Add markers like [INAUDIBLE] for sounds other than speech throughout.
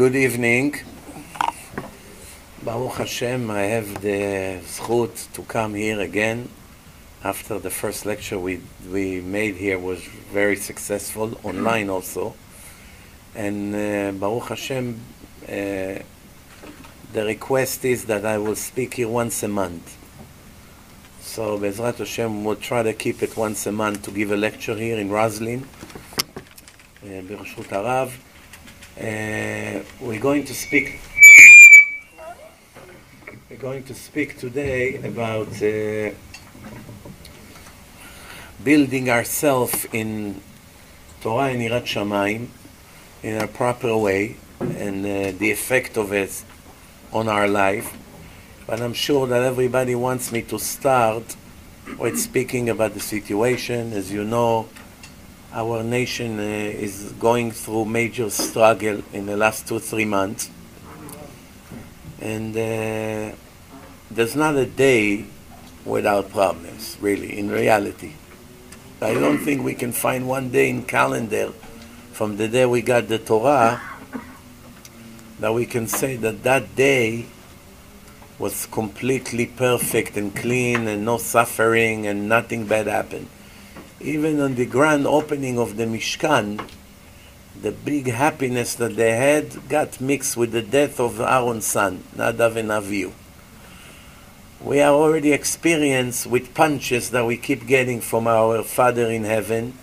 Good evening. Baruch Hashem, I have the zchut to come here again after the first lecture we, we made here was very successful, online also. And uh, Baruch Hashem, uh, the request is that I will speak here once a month. So Bezrat Hashem will try to keep it once a month to give a lecture here in Roslyn, uh, Birshut uh, we're going to speak. We're going to speak today about uh, building ourselves in Torah and Yirat Shamayim in a proper way and uh, the effect of it on our life. But I'm sure that everybody wants me to start with speaking about the situation. As you know, our nation uh, is going through major struggle in the last two three months, and uh, there's not a day without problems. Really, in reality, I don't think we can find one day in calendar from the day we got the Torah that we can say that that day was completely perfect and clean and no suffering and nothing bad happened even on the grand opening of the Mishkan, the big happiness that they had got mixed with the death of Aaron's son, Nadav and Avihu. We are already experienced with punches that we keep getting from our Father in heaven.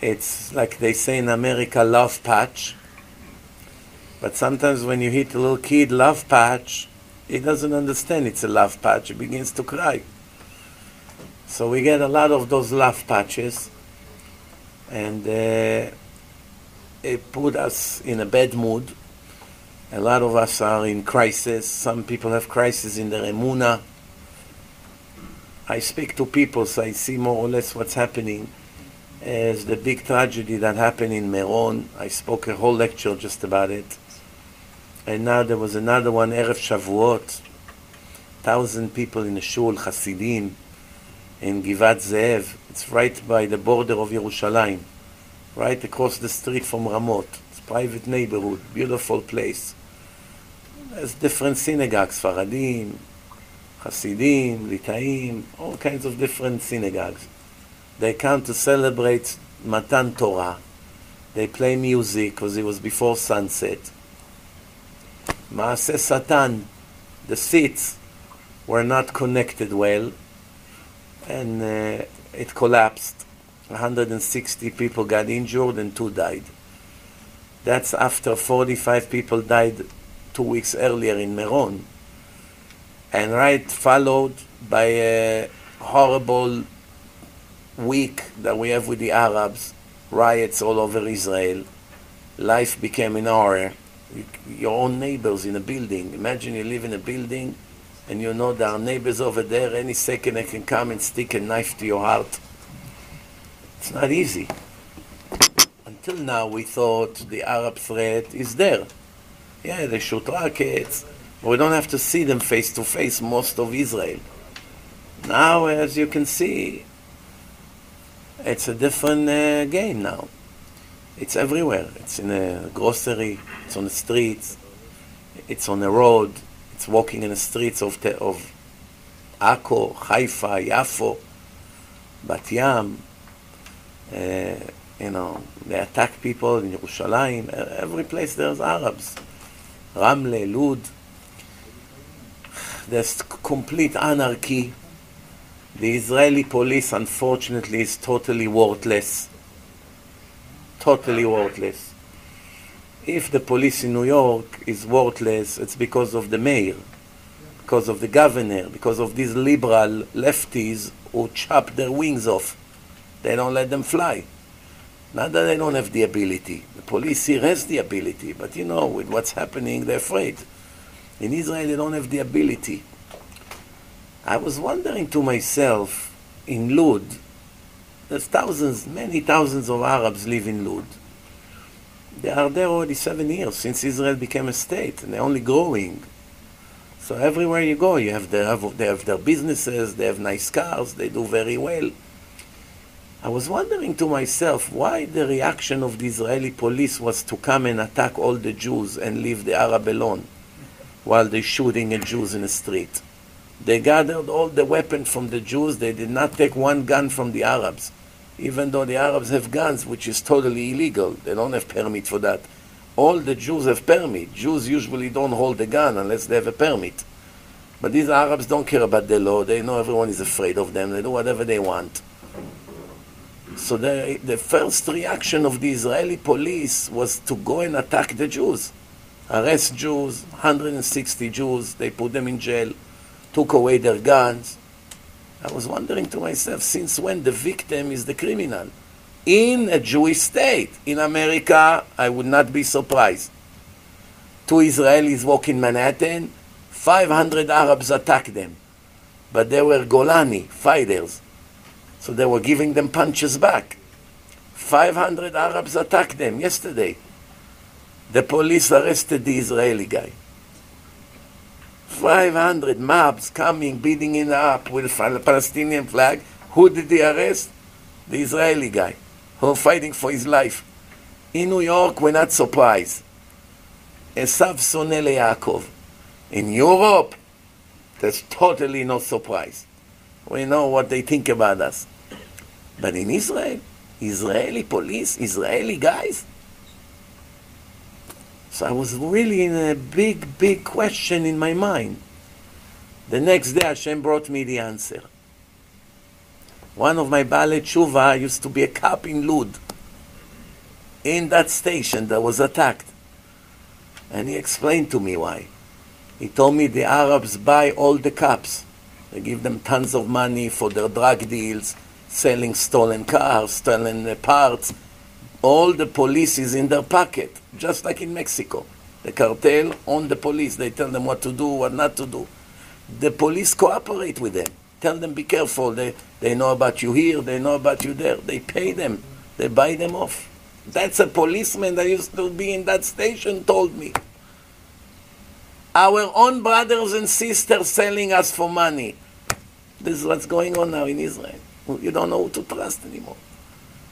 It's like they say in America, love patch. But sometimes when you hit a little kid love patch, he doesn't understand it's a love patch. He begins to cry. So we get a lot of those laugh patches, and uh, it put us in a bad mood. A lot of us are in crisis. Some people have crisis in their emuna. I speak to people, so I see more or less what's happening. As the big tragedy that happened in Meron, I spoke a whole lecture just about it. And now there was another one, Erev Shavuot. Thousand people in the shul, Hasidim, in Givat Ze'ev. It's right by the border of Yerushalayim, right across the street from Ramot. It's a private neighborhood, beautiful place. There's different synagogues, Faradim, Hasidim, Litaim, all kinds of different synagogues. They come to celebrate Matan Torah. They play music because it was before sunset. Maaseh Satan, the seats were not connected well, and uh, it collapsed. 160 people got injured and two died. That's after 45 people died two weeks earlier in Meron. And right followed by a horrible week that we have with the Arabs, riots all over Israel. Life became an horror. Your own neighbors in a building. Imagine you live in a building and you know there are neighbors over there, any second they can come and stick a knife to your heart. It's not easy. Until now, we thought the Arab threat is there. Yeah, they shoot rockets, but we don't have to see them face to face, most of Israel. Now, as you can see, it's a different uh, game now. It's everywhere. It's in a grocery, it's on the streets, it's on the road, it's walking in the streets of, the, of Akko, Haifa, Yafo, Bat Yam. Uh, you know, they attack people in Jerusalem. Every place there's Arabs. Ramle, Lud. There's complete anarchy. The Israeli police, unfortunately, is totally worthless. Totally worthless if the police in New York is worthless, it's because of the mayor, because of the governor, because of these liberal lefties who chop their wings off. They don't let them fly. Not that they don't have the ability. The police here has the ability, but you know, with what's happening, they're afraid. In Israel, they don't have the ability. I was wondering to myself, in Lud, there's thousands, many thousands of Arabs live in Lud. They are there already seven years since Israel became a state, and they're only growing. So everywhere you go, you have their, they have their businesses, they have nice cars, they do very well. I was wondering to myself why the reaction of the Israeli police was to come and attack all the Jews and leave the Arab alone while they're shooting at Jews in the street. They gathered all the weapons from the Jews. They did not take one gun from the Arabs, even though the Arabs have guns, which is totally illegal. They don't have permit for that. All the Jews have permit. Jews usually don't hold a gun unless they have a permit. But these Arabs don't care about the law. They know everyone is afraid of them. They do whatever they want. So the, the first reaction of the Israeli police was to go and attack the Jews. Arrest Jews, 160 Jews, they put them in jail took away their guns. I was wondering to myself, since when the victim is the criminal? In a Jewish state. In America, I would not be surprised. Two Israelis walk in Manhattan, 500 Arabs attack them. But they were Golani fighters. So they were giving them punches back. 500 Arabs attacked them yesterday. The police arrested the Israeli guy. 500 mobs coming, beating it up with a Palestinian flag. Who did they arrest? The Israeli guy who fighting for his life. In New York, we're not surprised. Esav Sonele Yaakov. In Europe, there's totally no surprise. We know what they think about us. But in Israel, Israeli police, Israeli guys, so I was really in a big, big question in my mind. The next day, Hashem brought me the answer. One of my Baalei Tshuva used to be a cop in Lud, in that station that was attacked. And he explained to me why. He told me the Arabs buy all the cops. They give them tons of money for their drug deals, selling stolen cars, stolen parts, all the police is in their pocket, just like in Mexico. The cartel own the police. They tell them what to do, what not to do. The police cooperate with them. Tell them, be careful. They, they know about you here, they know about you there. They pay them, they buy them off. That's a policeman that used to be in that station told me. Our own brothers and sisters selling us for money. This is what's going on now in Israel. You don't know who to trust anymore.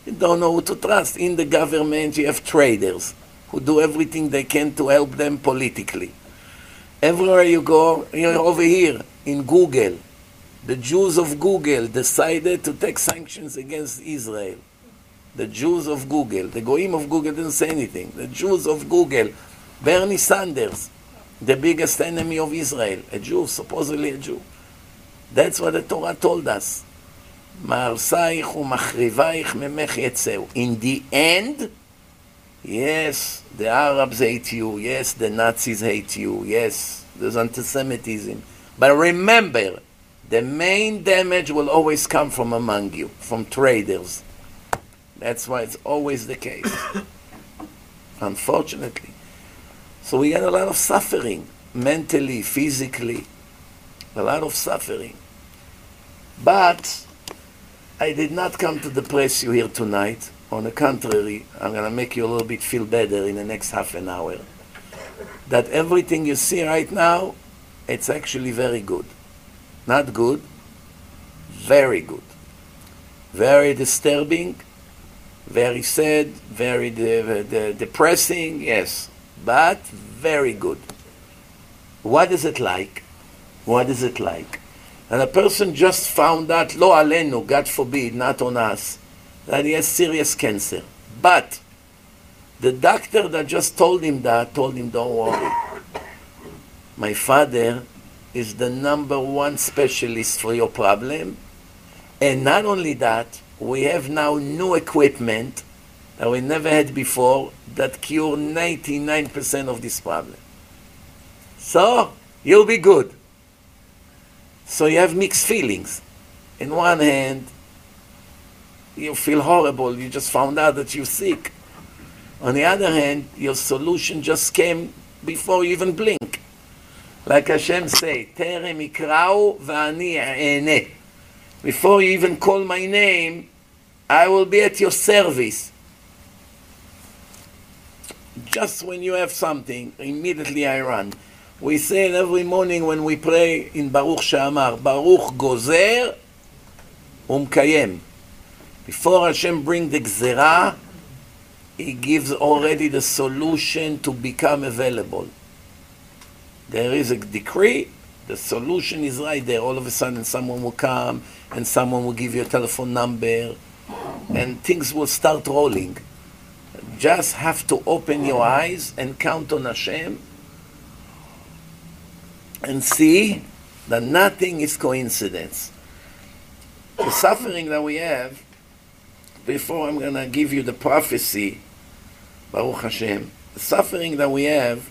You don't know who to trust. In the government, you have traders who do everything they can to help them politically. Everywhere you go, you're over here in Google. The Jews of Google decided to take sanctions against Israel. The Jews of Google, the Goyim of Google didn't say anything. The Jews of Google, Bernie Sanders, the biggest enemy of Israel, a Jew, supposedly a Jew. That's what the Torah told us. מהרסייך ומחריבייך ממך יצאו. In the end, yes, the Arabs hate you, yes, the Nazis hate you, yes, there's anti-Semitism. But remember, the main damage will always come from among you, from traders. That's why it's always the case. [COUGHS] Unfortunately. So we get a lot of suffering, mentally, physically, a lot of suffering. But I did not come to depress you here tonight. On the contrary, I'm going to make you a little bit feel better in the next half an hour. That everything you see right now, it's actually very good. Not good, very good. Very disturbing, very sad, very de- de- depressing, yes, but very good. What is it like? What is it like? And a person just found out, lo alenu, God forbid, not on us, that he has serious cancer. But the doctor that just told him that told him, don't worry. My father is the number one specialist for your problem. And not only that, we have now new equipment that we never had before that cure 99% of this problem. So, you'll be good. So you have mixed feelings. In one hand, you feel horrible, you just found out that you're sick. On the other hand, your solution just came before you even blink. Like Hashem say, Before you even call my name, I will be at your service. Just when you have something, immediately I run. We say every morning when we pray in Baruch She'amar, Baruch Gozer Umkayem. Before Hashem bring the gzera, He gives already the solution to become available. There is a decree, the solution is right there. All of a sudden, someone will come and someone will give you a telephone number, and things will start rolling. Just have to open your eyes and count on Hashem and see that nothing is coincidence. The suffering that we have, before I'm going to give you the prophecy, Baruch Hashem, the suffering that we have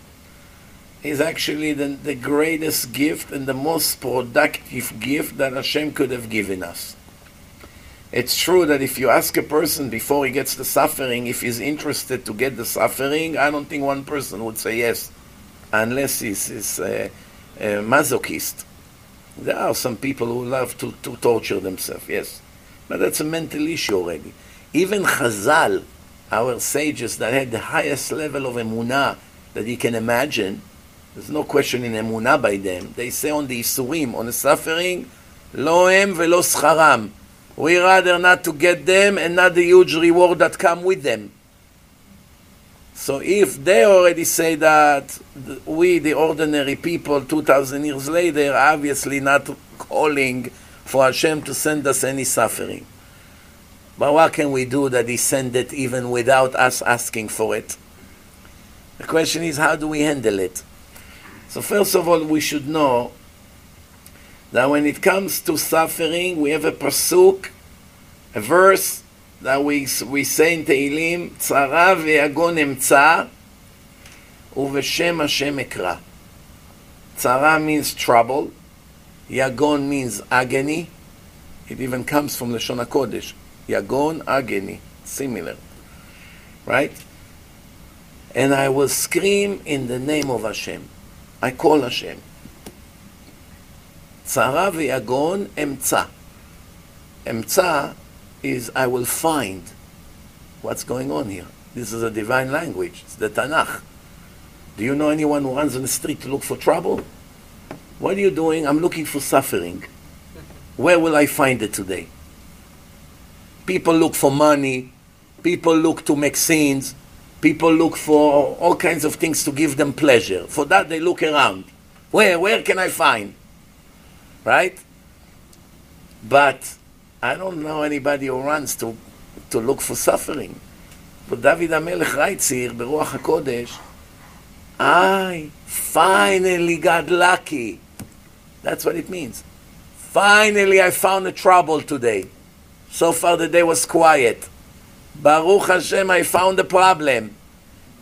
is actually the, the greatest gift and the most productive gift that Hashem could have given us. It's true that if you ask a person before he gets the suffering if he's interested to get the suffering, I don't think one person would say yes, unless he's, he's a, a masochist. There are some people who love to, to torture themselves, yes. But that's a mental issue already. Even Chazal, our sages that had the highest level of emunah that you can imagine, there's no question in emunah by them. They say on the isurim, on the suffering, lo em velo scharam. We rather not to get them and not the huge reward that come with them. So if they already say that we, the ordinary people, 2,000 years later, are obviously not calling for Hashem to send us any suffering. But what can we do that He send it even without us asking for it? The question is, how do we handle it? So first of all, we should know that when it comes to suffering, we have a pasuk, a verse that we, we say in Tehillim, צרה ויגון אמצא ובשם השם אקרא. Tzara means trouble, Yagon means agony. It even comes from the Shona Kodesh. Yagon, agony, similar. Right? And I will scream in the name of Hashem. I call Hashem. Tzara v'yagon emtza. Emtza is I will find what's going on here. This is a divine language. It's the Tanakh. Do you know anyone who runs on the street to look for trouble? What are you doing? I'm looking for suffering. Where will I find it today? People look for money. People look to make scenes. People look for all kinds of things to give them pleasure. For that, they look around. Where, where can I find? Right? But I don't know anybody who runs to, to look for suffering. But David HaMelech writes here, ברוח הקודש, I finally got lucky. That's what it means. Finally, I found a trouble today. So far, the day was quiet. Baruch Hashem, I found a problem.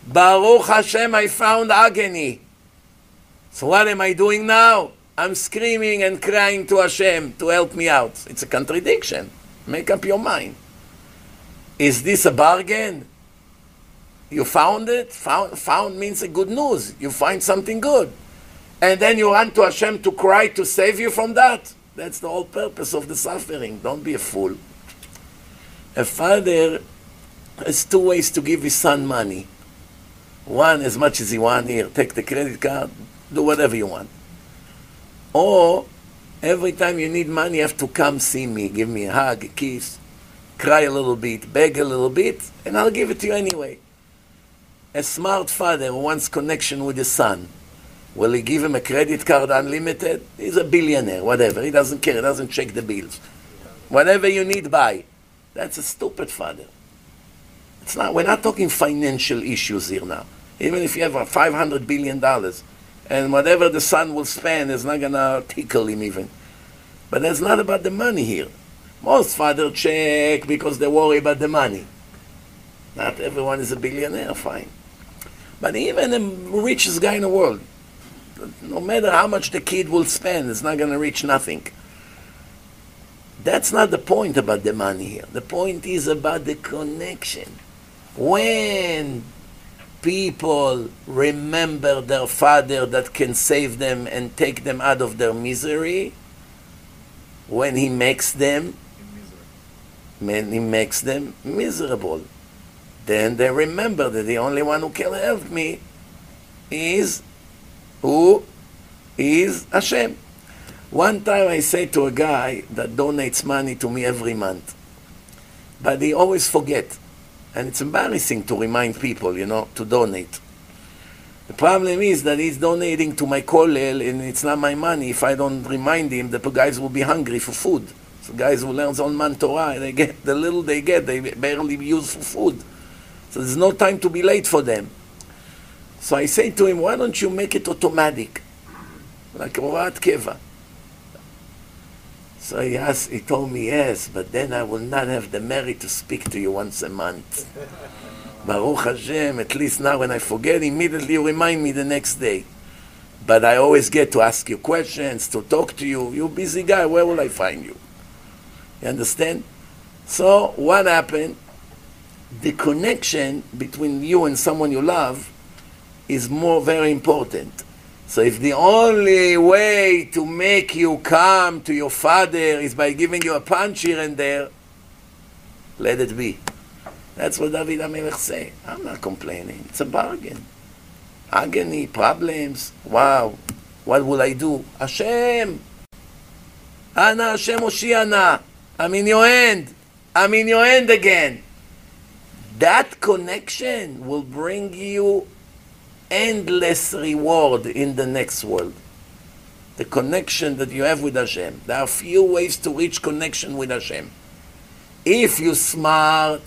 Baruch Hashem, I found agony. So what am I doing now? I'm screaming and crying to Hashem to help me out. It's a contradiction. Make up your mind. Is this a bargain? You found it? Found, found means a good news. You find something good. And then you run to Hashem to cry to save you from that. That's the whole purpose of the suffering. Don't be a fool. A father has two ways to give his son money. One, as much as he wants, here, take the credit card, do whatever you want. Or every time you need money, you have to come see me, give me a hug, a kiss, cry a little bit, beg a little bit, and I'll give it to you anyway. A smart father wants connection with his son, will he give him a credit card unlimited? He's a billionaire, whatever. He doesn't care, he doesn't check the bills. Whatever you need, buy. That's a stupid father. It's not, we're not talking financial issues here now. Even if you have a $500 billion, and whatever the son will spend is not going to tickle him even. But that's not about the money here. Most fathers check because they worry about the money. Not everyone is a billionaire, fine. But even the richest guy in the world, no matter how much the kid will spend, it's not going to reach nothing. That's not the point about the money here. The point is about the connection. When people remember their father that can save them and take them out of their misery, when he makes them, when he makes them miserable, then they remember that the only one who can help me is who is Hashem. One time I say to a guy that donates money to me every month, but he always forget. And it's embarrassing to remind people, you know, to donate. The problem is that he's donating to my kollel and it's not my money. If I don't remind him, the guys will be hungry for food. So guys who learn Zolman Torah, they get the little they get, they barely use for food. So there's no time to be late for them. So I say to him, why don't you make it automatic? Like Horat Keva. So he asked, he told me, yes, but then I will not have the merit to speak to you once a month. [LAUGHS] Baruch Hashem, at least now when I forget, immediately you remind me the next day. But I always get to ask you questions, to talk to you. You're busy guy, where will I find you? You understand? So what happened? The connection between you and someone you love is more very important. So if the only way to make you come to your father is by giving you a punch here and there, let it be. That's what David HaMelech say. I'm not complaining. It's a bargain. Agony, problems. Wow. What will I do? Hashem. Ana Hashem Oshiana. I'm in your hand. I'm in your hand again. That connection will bring you endless reward in the next world. The connection that you have with Hashem. There are few ways to reach connection with Hashem. If you're smart,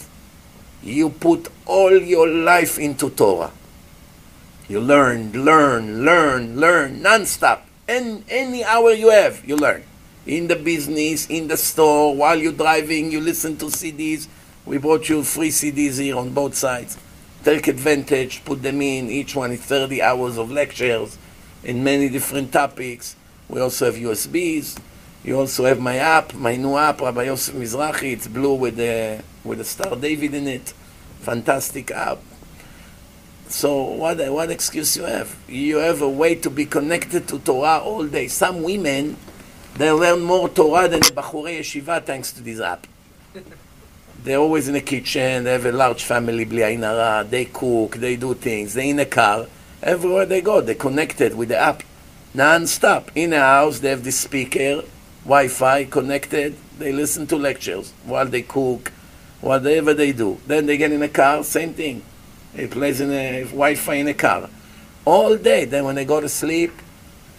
you put all your life into Torah. You learn, learn, learn, learn, non-stop. And any hour you have, you learn. In the business, in the store, while you're driving, you listen to CDs. We brought you free CDs here on both sides. Take advantage, put them in. Each one is 30 hours of lectures in many different topics. We also have USBs. You also have my app, my new app, Rabbi Yosef Mizrahi. It's blue with the with a star David in it. Fantastic app. So what what excuse you have? You have a way to be connected to Torah all day. Some women they learn more Torah than the Bachurei Yeshiva thanks to this app. They're always in the kitchen, they have a large family, they cook, they do things, they're in a car. Everywhere they go, they're connected with the app. Non-stop. In a house, they have the speaker, Wi-Fi connected, they listen to lectures while they cook, whatever they do. Then they get in a car, same thing. It plays in a Wi-Fi in a car. All day. Then when they go to sleep,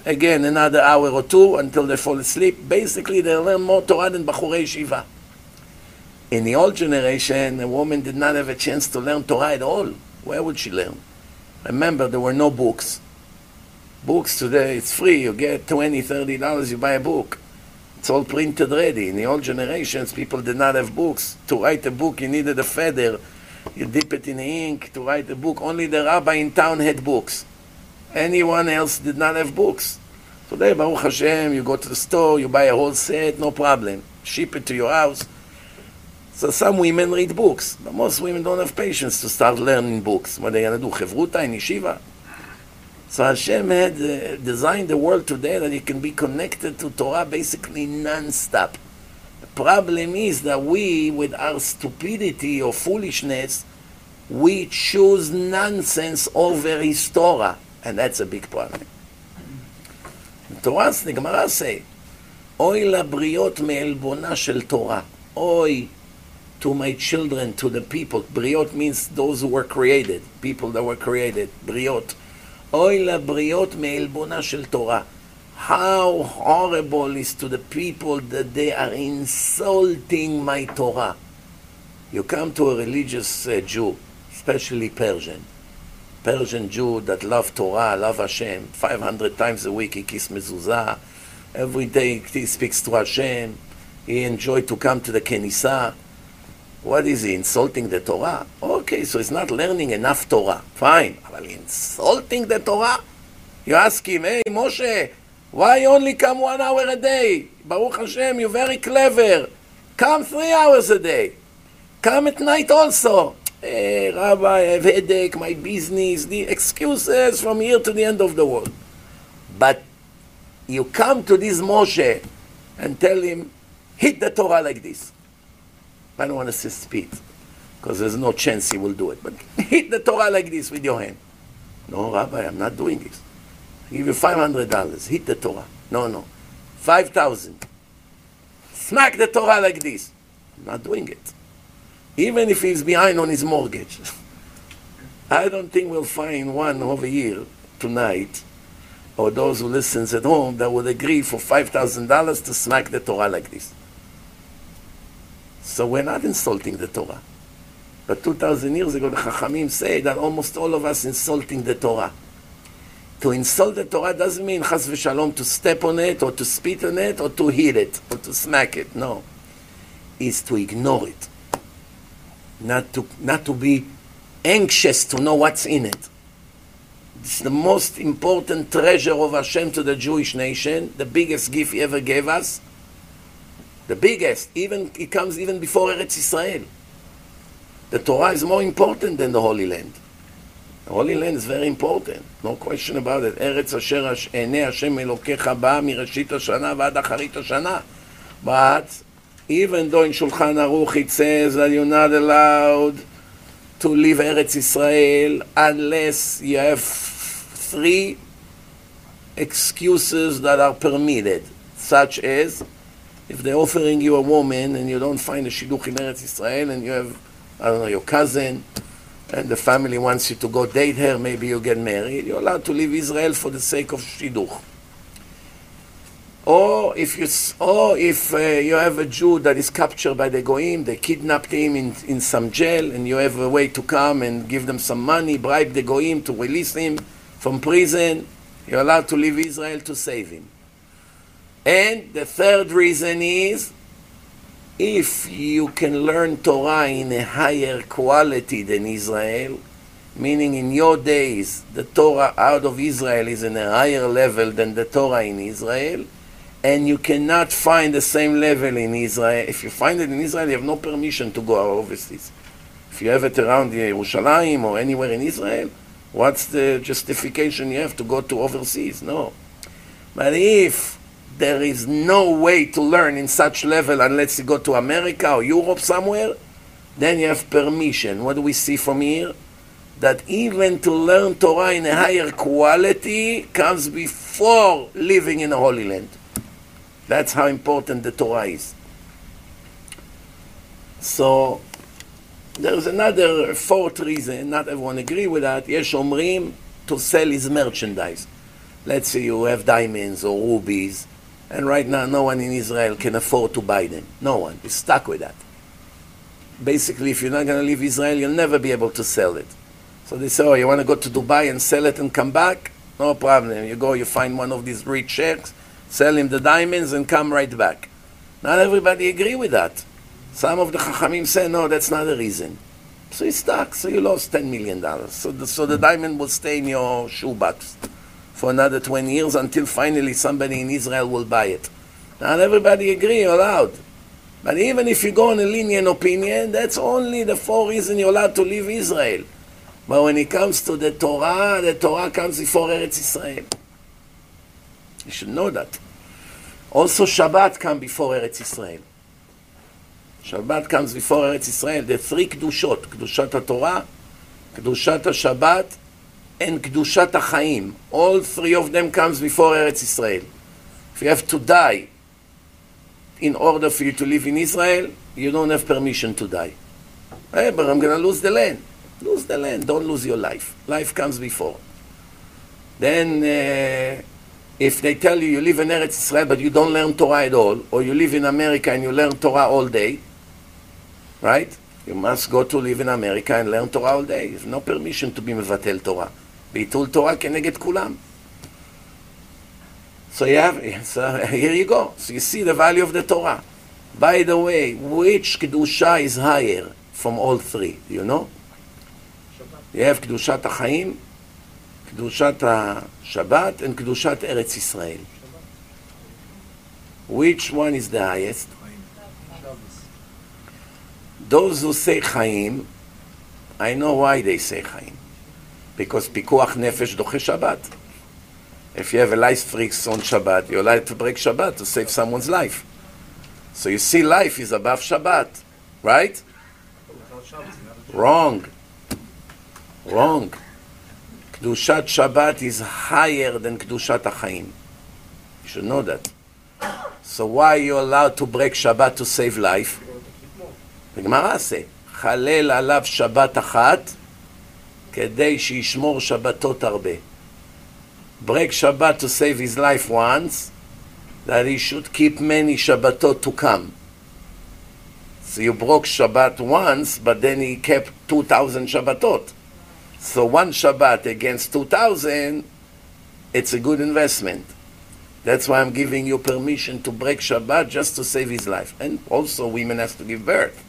again another hour or two until they fall asleep. Basically, they learn more Torah than Bachurei Yeshiva. In the old generation, a woman did not have a chance to learn Torah at all. Where would she learn? Remember, there were no books. Books today, it's free. You get 20 $30, you buy a book. It's all printed ready. In the old generations, people did not have books. To write a book, you needed a feather. You dip it in ink to write a book. Only the rabbi in town had books. Anyone else did not have books. Today, Baruch Hashem, you go to the store, you buy a whole set, no problem. Ship it to your house. So some women read books, but most women don't have patience to start learning books. What are they going to do? Chevruta in yeshiva? So Hashem had uh, designed the world today that it can be connected to Torah basically non-stop. The problem is that we, with our stupidity or foolishness, we choose nonsense over His Torah, and that's a big problem. Torah, the Gemara say, "Oy labriot me'elbona shel Torah." Oy to my children, to the people. Briot means those who were created, people that were created. Briot. Oy la briot me'elbona shel Torah. How horrible is to the people that they are insulting my Torah. You come to a religious uh, Jew, especially Persian, Persian Jew that love Torah, love Hashem. 500 times a week he kiss mezuzah. Every day he speaks to Hashem. He enjoy to come to the Kenisah. What is he, insulting the Torah? Okay, so he's not learning enough Torah. Fine. But insulting the Torah? You ask him, hey, Moshe, why only come one hour a day? Baruch Hashem, you're very clever. Come three hours a day. Come at night also. Hey, Rabbi, I have headache, my business, the excuses from here to the end of the world. But you come to this Moshe and tell him, hit the Torah like this. I don't want to say speed, because there's no chance he will do it. But [LAUGHS] hit the Torah like this with your hand. No, Rabbi, I'm not doing this. I give you $500. Hit the Torah. No, no. 5000 Smack the Torah like this. I'm not doing it. even if he's behind on his mortgage. [LAUGHS] I don't think we'll find one over here tonight, or those who listens at home, that would agree for $5,000 to smack the Torah like this. So we're not insulting the Torah. But 2,000 years ago, the Chachamim say that almost all of us insulting the Torah. To insult the Torah doesn't mean chas v'shalom to step on it or to spit on it or to hit it or to smack it. No. Is to ignore it. Not to, not to be anxious to know what's in it. It's the most important treasure of Hashem to the Jewish nation, the biggest gift He ever gave us The biggest, even it comes even before Eretz Israel. The Torah is more important than the Holy Land. The Holy Land is very important, no question about it. ארץ אשר עיני השם אלוקיך באה מראשית השנה ועד אחרית השנה. But even though in Shulchan Aruch it says that you're not allowed to leave Eretz Israel unless you have three excuses that are permitted, such as if they're offering you a woman and you don't find a shidduch in Eretz Israel and you have, I don't know, your cousin and the family wants you to go date her, maybe you get married, you're allowed to leave Israel for the sake of shidduch. Or if you, or if uh, you have a Jew that is captured by the Goyim, they kidnapped him in, in some jail, and you have a way to come and give them some money, bribe the Goyim to release him from prison, you're allowed to leave Israel to save him. And the third reason is if you can learn Torah in a higher quality than Israel, meaning in your days the Torah out of Israel is in a higher level than the Torah in Israel, and you cannot find the same level in Israel. If you find it in Israel, you have no permission to go overseas. If you have it around Yerushalayim or anywhere in Israel, what's the justification you have to go to overseas? No. But if there is no way to learn in such level unless you go to America or Europe somewhere, then you have permission. What do we see from here? That even to learn Torah in a higher quality comes before living in a Holy Land. That's how important the Torah is. So there's another fourth reason, not everyone agree with that. Yesh omrim to sell his merchandise. Let's say you have diamonds or rubies, and right now no one in Israel can afford to buy them. No one is stuck with that. Basically, if you're not going to leave Israel, you'll never be able to sell it. So they say, oh, you want to go to Dubai and sell it and come back? No problem. You go, you find one of these rich sheikhs, sell him the diamonds and come right back. Not everybody agree with that. Some of the Chachamim say, no, that's not the reason. So he's stuck, so you lost $10 million. So the, so the diamond will stay in your shoebox for another 20 years until finally somebody in Israel will buy it. Not everybody agree, you're allowed. But even if you go on a lenient opinion, that's only the four reasons you're allowed to leave Israel. But when it comes to the Torah, the Torah comes before Eretz Israel. You should know that. Also Shabbat comes before Eretz Israel. Shabbat comes before Eretz Israel. The three Kedushot, Kedushat HaTorah, Kedushat HaShabbat, and Kedushat HaChaim. All three of them comes before Eretz Israel. If you have to die in order for you to live in Israel, you don't have permission to die. Hey, but I'm going to lose the land. Lose the land. Don't lose your life. Life comes before. Then, uh, if they tell you you live in Eretz Israel but you don't learn Torah at all, or you live in America and you learn Torah all day, right? You must go to live in America and learn Torah all day. You have no permission to be mevatel Torah. ביטול תורה כנגד כולם. So have, so here you go. So you see the value of the Torah. By the way, which Kedusha is higher from all three? You know? You have Kedushat HaChaim, Kedushat HaShabbat, and Kedushat Eretz Israel. Which one is the highest? Those who say Chaim, I know why they say Chaim. because pikuach nefesh doche Shabbat. If you have a life freaks on Shabbat, you're allowed to break Shabbat to save someone's life. So you see, life is above Shabbat, right? Wrong. Wrong. Kedushat Shabbat is higher than Kedushat Achaim. You should know that. So why are you allowed to break Shabbat to save life? The Gemara says, Chalel alav Shabbat achat, כדי שישמור שבתות הרבה. Break Shabbat to save his life once, that he should keep many Shabbatot to come. So you broke Shabbat once, but then he kept 2,000 Shabbatot. So one Shabbat against 2,000, it's a good investment. That's why I'm giving you permission to break Shabbat just to save his life. And also women has to give birth.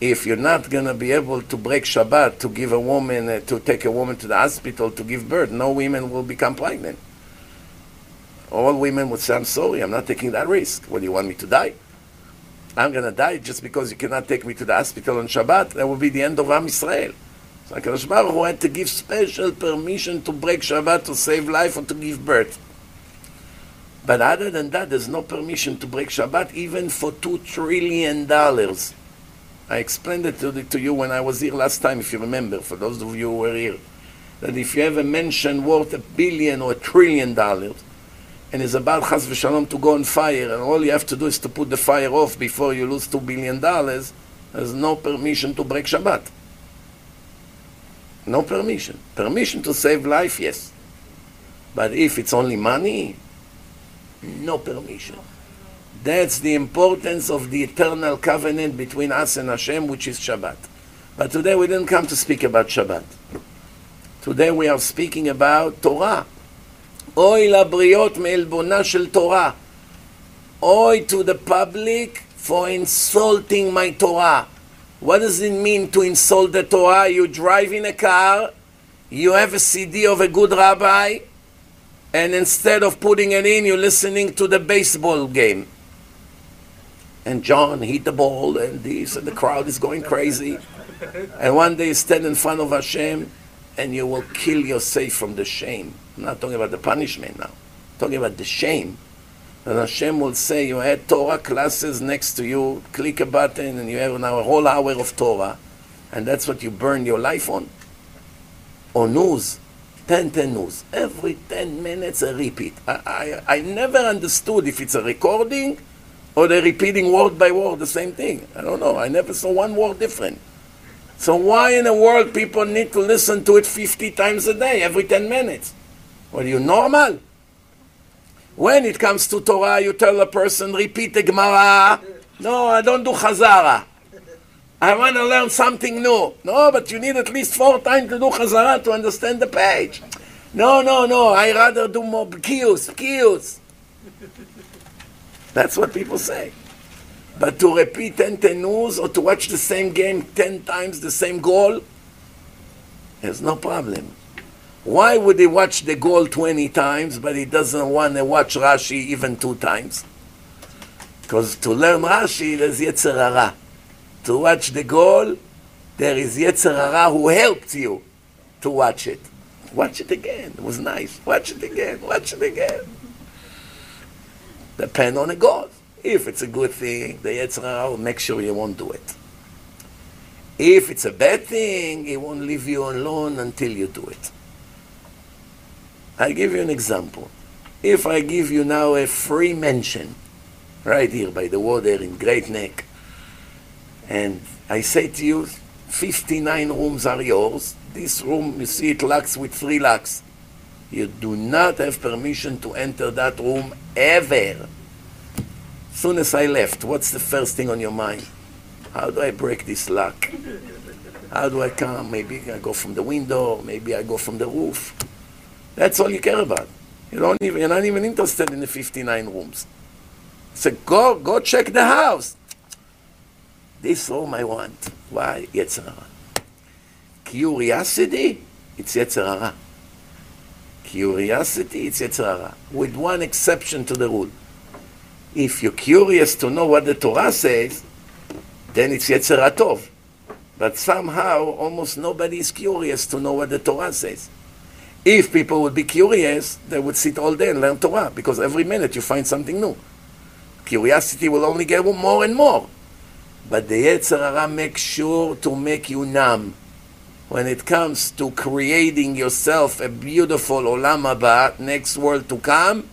If you're not going to be able to break Shabbat to give a woman, uh, to take a woman to the hospital to give birth, no women will become pregnant. All women would say, I'm sorry, I'm not taking that risk. What, do you want me to die? I'm going to die just because you cannot take me to the hospital on Shabbat. That will be the end of Am Israel. So HaKadosh Baruch Hu had to give special permission to break Shabbat to save life or to give birth. But other than that, there's no permission to break Shabbat even for two trillion dollars. I explained it to, the, to you when I was here last time, if you remember, for those of you who were here, that if you have a mansion worth a billion or a trillion dollars, and is about chas v'shalom to go on fire, and all you have to do is to put the fire off before you lose two billion dollars, there's no permission to break Shabbat. No permission. Permission to save life, yes. But if it's only money, no permission. That's the importance of the eternal covenant between us and Hashem, which is Shabbat. But today we didn't come to speak about Shabbat. Today we are speaking about Torah. אוי לבריות מעלבונה של תורה. Oi to the public for insulting my Torah. What does it mean to insult the Torah? You drive in a car, you have a CD of a good rabbi, and instead of putting it in, you're listening to the baseball game. And John hit the ball, and this, and the crowd is going crazy. And one day you stand in front of Hashem, and you will kill yourself from the shame. I'm not talking about the punishment now. I'm talking about the shame. And Hashem will say, you had Torah classes next to you, click a button, and you have now a whole hour of Torah, and that's what you burn your life on. Or news. 10 10 news. Every 10 minutes a repeat. I, I, I never understood if it's a recording or they're repeating word by word the same thing. I don't know. I never saw one word different. So why in the world people need to listen to it 50 times a day, every 10 minutes? Are you, normal? When it comes to Torah, you tell a person, repeat the Gemara. No, I don't do Chazara. I want to learn something new. No, but you need at least four times to do Chazara to understand the page. No, no, no, I rather do more Bkius, Bkius. That's what people say. But to repeat 10 tenus or to watch the same game 10 times the same goal, there's no problem. Why would he watch the goal 20 times, but he doesn't want to watch Rashi even two times? Because to learn Rashi, there's Yetzer. To watch the goal, there is Yetzer who helped you to watch it. Watch it again. It was nice. Watch it again. Watch it again. Depend on a God. If it's a good thing, the Yetzer Hara will make sure you won't do it. If it's a bad thing, he won't leave you alone until you do it. I give you an example. If I give you now a free mansion, right here by the water in Great Neck, and I say to you, 59 rooms are yours. This room, you see it lacks with three locks. You do not have permission to enter that room ever. Soon as I left, what's the first thing on your mind? How do I break this lock? How do I come? Maybe I go from the window, maybe I go from the roof. That's all you care about. You don't even, you're not even interested in the 59 rooms. So go, go check the house. This room I want. Why? Yetzer Hara. Curiosity, it's Yetzer Hara. Curiosity, it's Yetzer Hara. With one exception to the rule. If you're curious to know what the Torah says, then it's Yetzer Hara Tov. But somehow, almost nobody is curious to know what the Torah says. If people would be curious, they would sit all day and learn Torah, because every minute you find something new. Curiosity will only get more and more. But the Yetzer Hara makes sure to make you numb When it comes to creating yourself a beautiful Olam Haba, next world to come,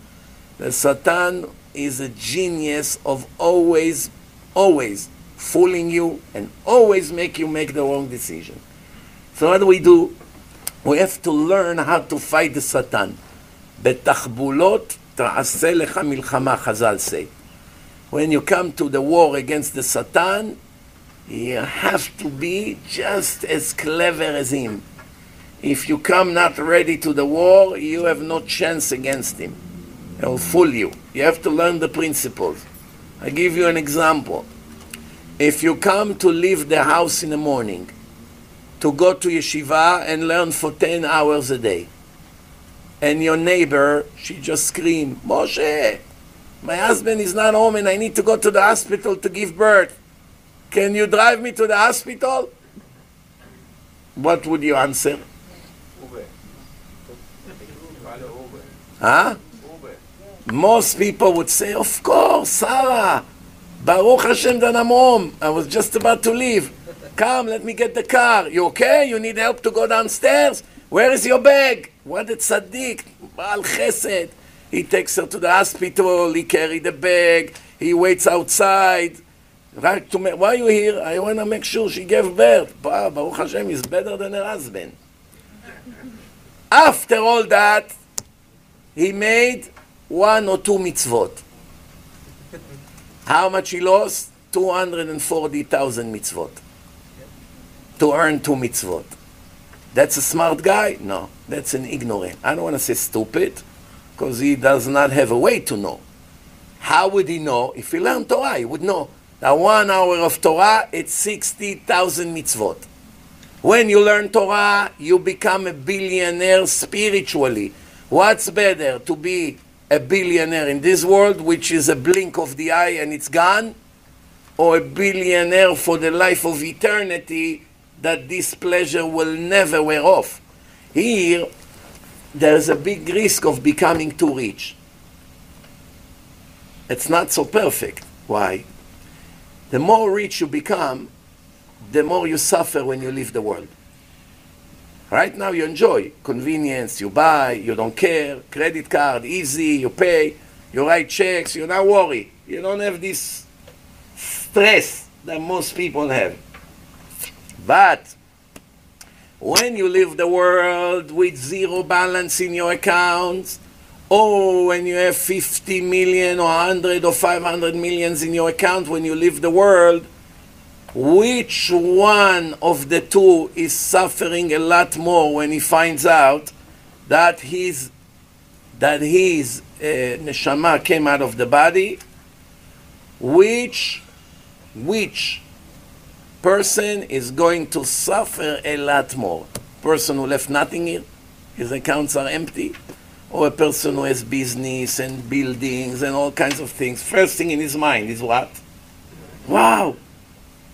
the Satan is a genius of always, always fooling you, and always make you make the wrong decision. So what do we do? We have to learn how to fight the Satan. בתחבולות תעשה לך מלחמה, Chazal say. When you come to the war against the Satan, you have to be just as clever as him. If you come not ready to the war, you have no chance against him. He will fool you. You have to learn the principles. I give you an example. If you come to leave the house in the morning, to go to yeshiva and learn for 10 hours a day, and your neighbor, she just scream, Moshe, my husband is not home and I need to go to the hospital to give birth. Can you drive me to the hospital? What would you answer? Huh? Most people would say, Of course, Sarah. Baruch Hashem Danamom. I was just about to leave. Come, let me get the car. You okay? You need help to go downstairs? Where is your bag? What a tzaddik, Baal Chesed. He takes her to the hospital, he carry the bag, he waits outside. Right to why you here? I want to make sure she gave birth. Baruch Hashem is better than her husband. After all that, he made one or two mitzvot. How much he lost? 240,000 mitzvot. To earn two mitzvot. That's a smart guy? No, that's an ignorant. I don't want to say stupid, because he does not have a way to know. How would he know? If he learned Torah, he would know. That one hour of Torah, it's 60,000 mitzvot. When you learn Torah, you become a billionaire spiritually. What's better, to be a billionaire in this world, which is a blink of the eye and it's gone, or a billionaire for the life of eternity that this pleasure will never wear off? Here, there's a big risk of becoming too rich. It's not so perfect. Why? The more rich you become, the more you suffer when you leave the world. Right now you enjoy convenience, you buy, you don't care, credit card, easy, you pay, you write checks, you don't worry. You don't have this stress that most people have. But when you leave the world with zero balance in your accounts, or when you have 50 million or 100 or 500 millions in your account when you leave the world, which one of the two is suffering a lot more when he finds out that his that his uh, neshama came out of the body? Which which person is going to suffer a lot more? Person who left nothing here, his accounts are empty, or a person who has business and buildings and all kinds of things. First thing in his mind is what? Wow,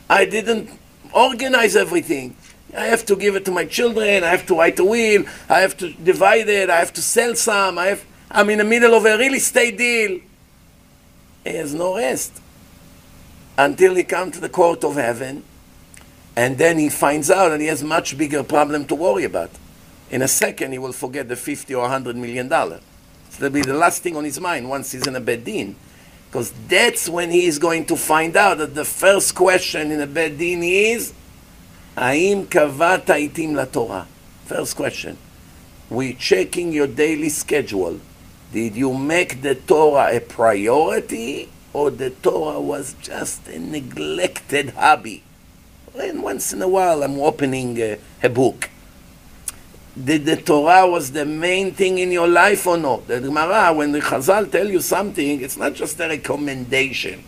I didn't organize everything. I have to give it to my children. I have to write a will. I have to divide it. I have to sell some. I have, I'm in the middle of a real estate deal. He has no rest until he comes to the court of heaven, and then he finds out that he has much bigger problem to worry about in a second he will forget the 50 or 100 million dollar. So that'll be the last thing on his mind once he's in a bedin. Because that's when he is going to find out that the first question in a bedin is, Aim kavata itim la Torah. First question. We're checking your daily schedule. Did you make the Torah a priority or the Torah was just a neglected hobby? And once in a while I'm opening a, a book did the Torah was the main thing in your life or not? The Gemara, when the Chazal tell you something, it's not just a recommendation.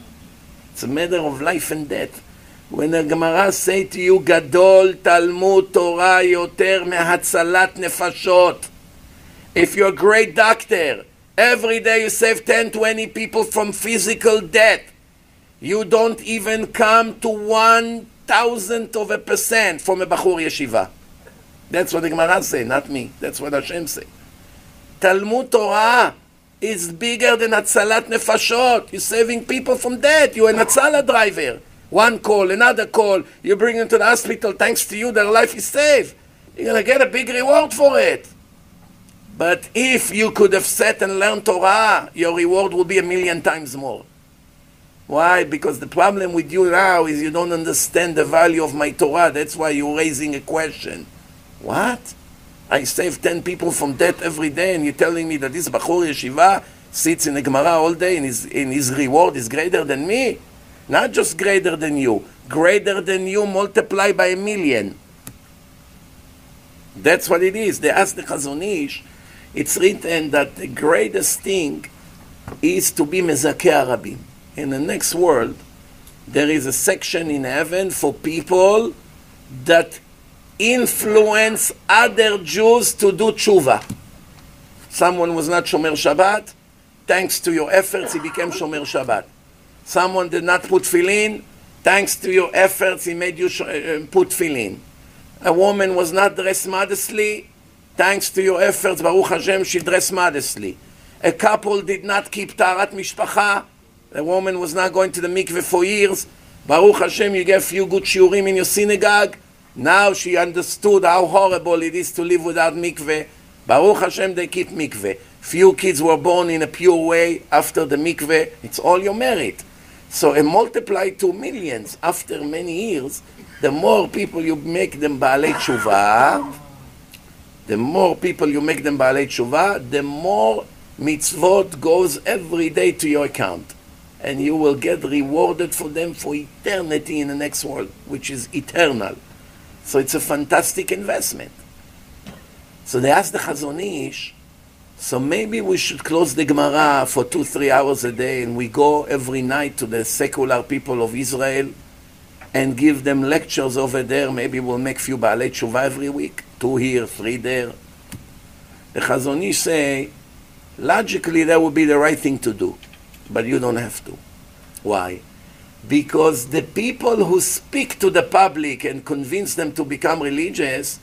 It's a matter of life and death. When the Gemara say to you, Gadol Talmud Torah yoter mehatzalat nefashot. If you're a great doctor, every day you save 10, 20 people from physical death. You don't even come to one thousandth of a percent from a Bachur Yeshiva. That's what the Gemara say, not me. That's what Hashem say. Talmud Torah is bigger than Atzalat Nefashot. You're saving people from death. You're an Atzala driver. One call, another call. You bring them to the hospital. Thanks to you, their life is saved. You're going to get a big reward for it. But if you could have sat and learned Torah, your reward would be a million times more. Why? Because the problem with you now is you don't understand the value of my Torah. That's why you're raising a question. What? I save 10 people from death every day, and you're telling me that this Bachur Yeshiva sits in the Gemara all day and his, and his reward is greater than me? Not just greater than you, greater than you multiplied by a million. That's what it is. They ask the Chazon Ish, it's written that the greatest thing is to be Mezakeh Arabim. In the next world, there is a section in heaven for people that influence other Jews to do tshuva. Someone was not Shomer Shabbat, thanks to your efforts, he became Shomer Shabbat. Someone did not put filin, thanks to your efforts, he made you uh, put filin. A woman was not dressed modestly, thanks to your efforts, Baruch Hashem, she dressed modestly. A couple did not keep Tarat Mishpacha, a woman was not going to the mikveh for years, Baruch Hashem, you a few good shiurim in your synagogue, now she understood how horrible it is to live without mikveh. Baruch Hashem, they keep mikveh. Few kids were born in a pure way after the mikveh. It's all your merit. So, and multiply to millions after many years, the more people you make them Baalei Tshuva, the more people you make them Baalei Tshuva, the more mitzvot goes every day to your account. And you will get rewarded for them for eternity in the next world, which is eternal. So it's a fantastic investment. So they asked the Chazon Ish, so maybe we should close the Gemara for two, three hours a day and we go every night to the secular people of Israel and give them lectures over there. Maybe we'll make few Baalei Tshuva every week, two here, three there. The Chazon Ish say, logically that would be the right thing to do, but you don't have to. Why? Because the people who speak to the public and convince them to become religious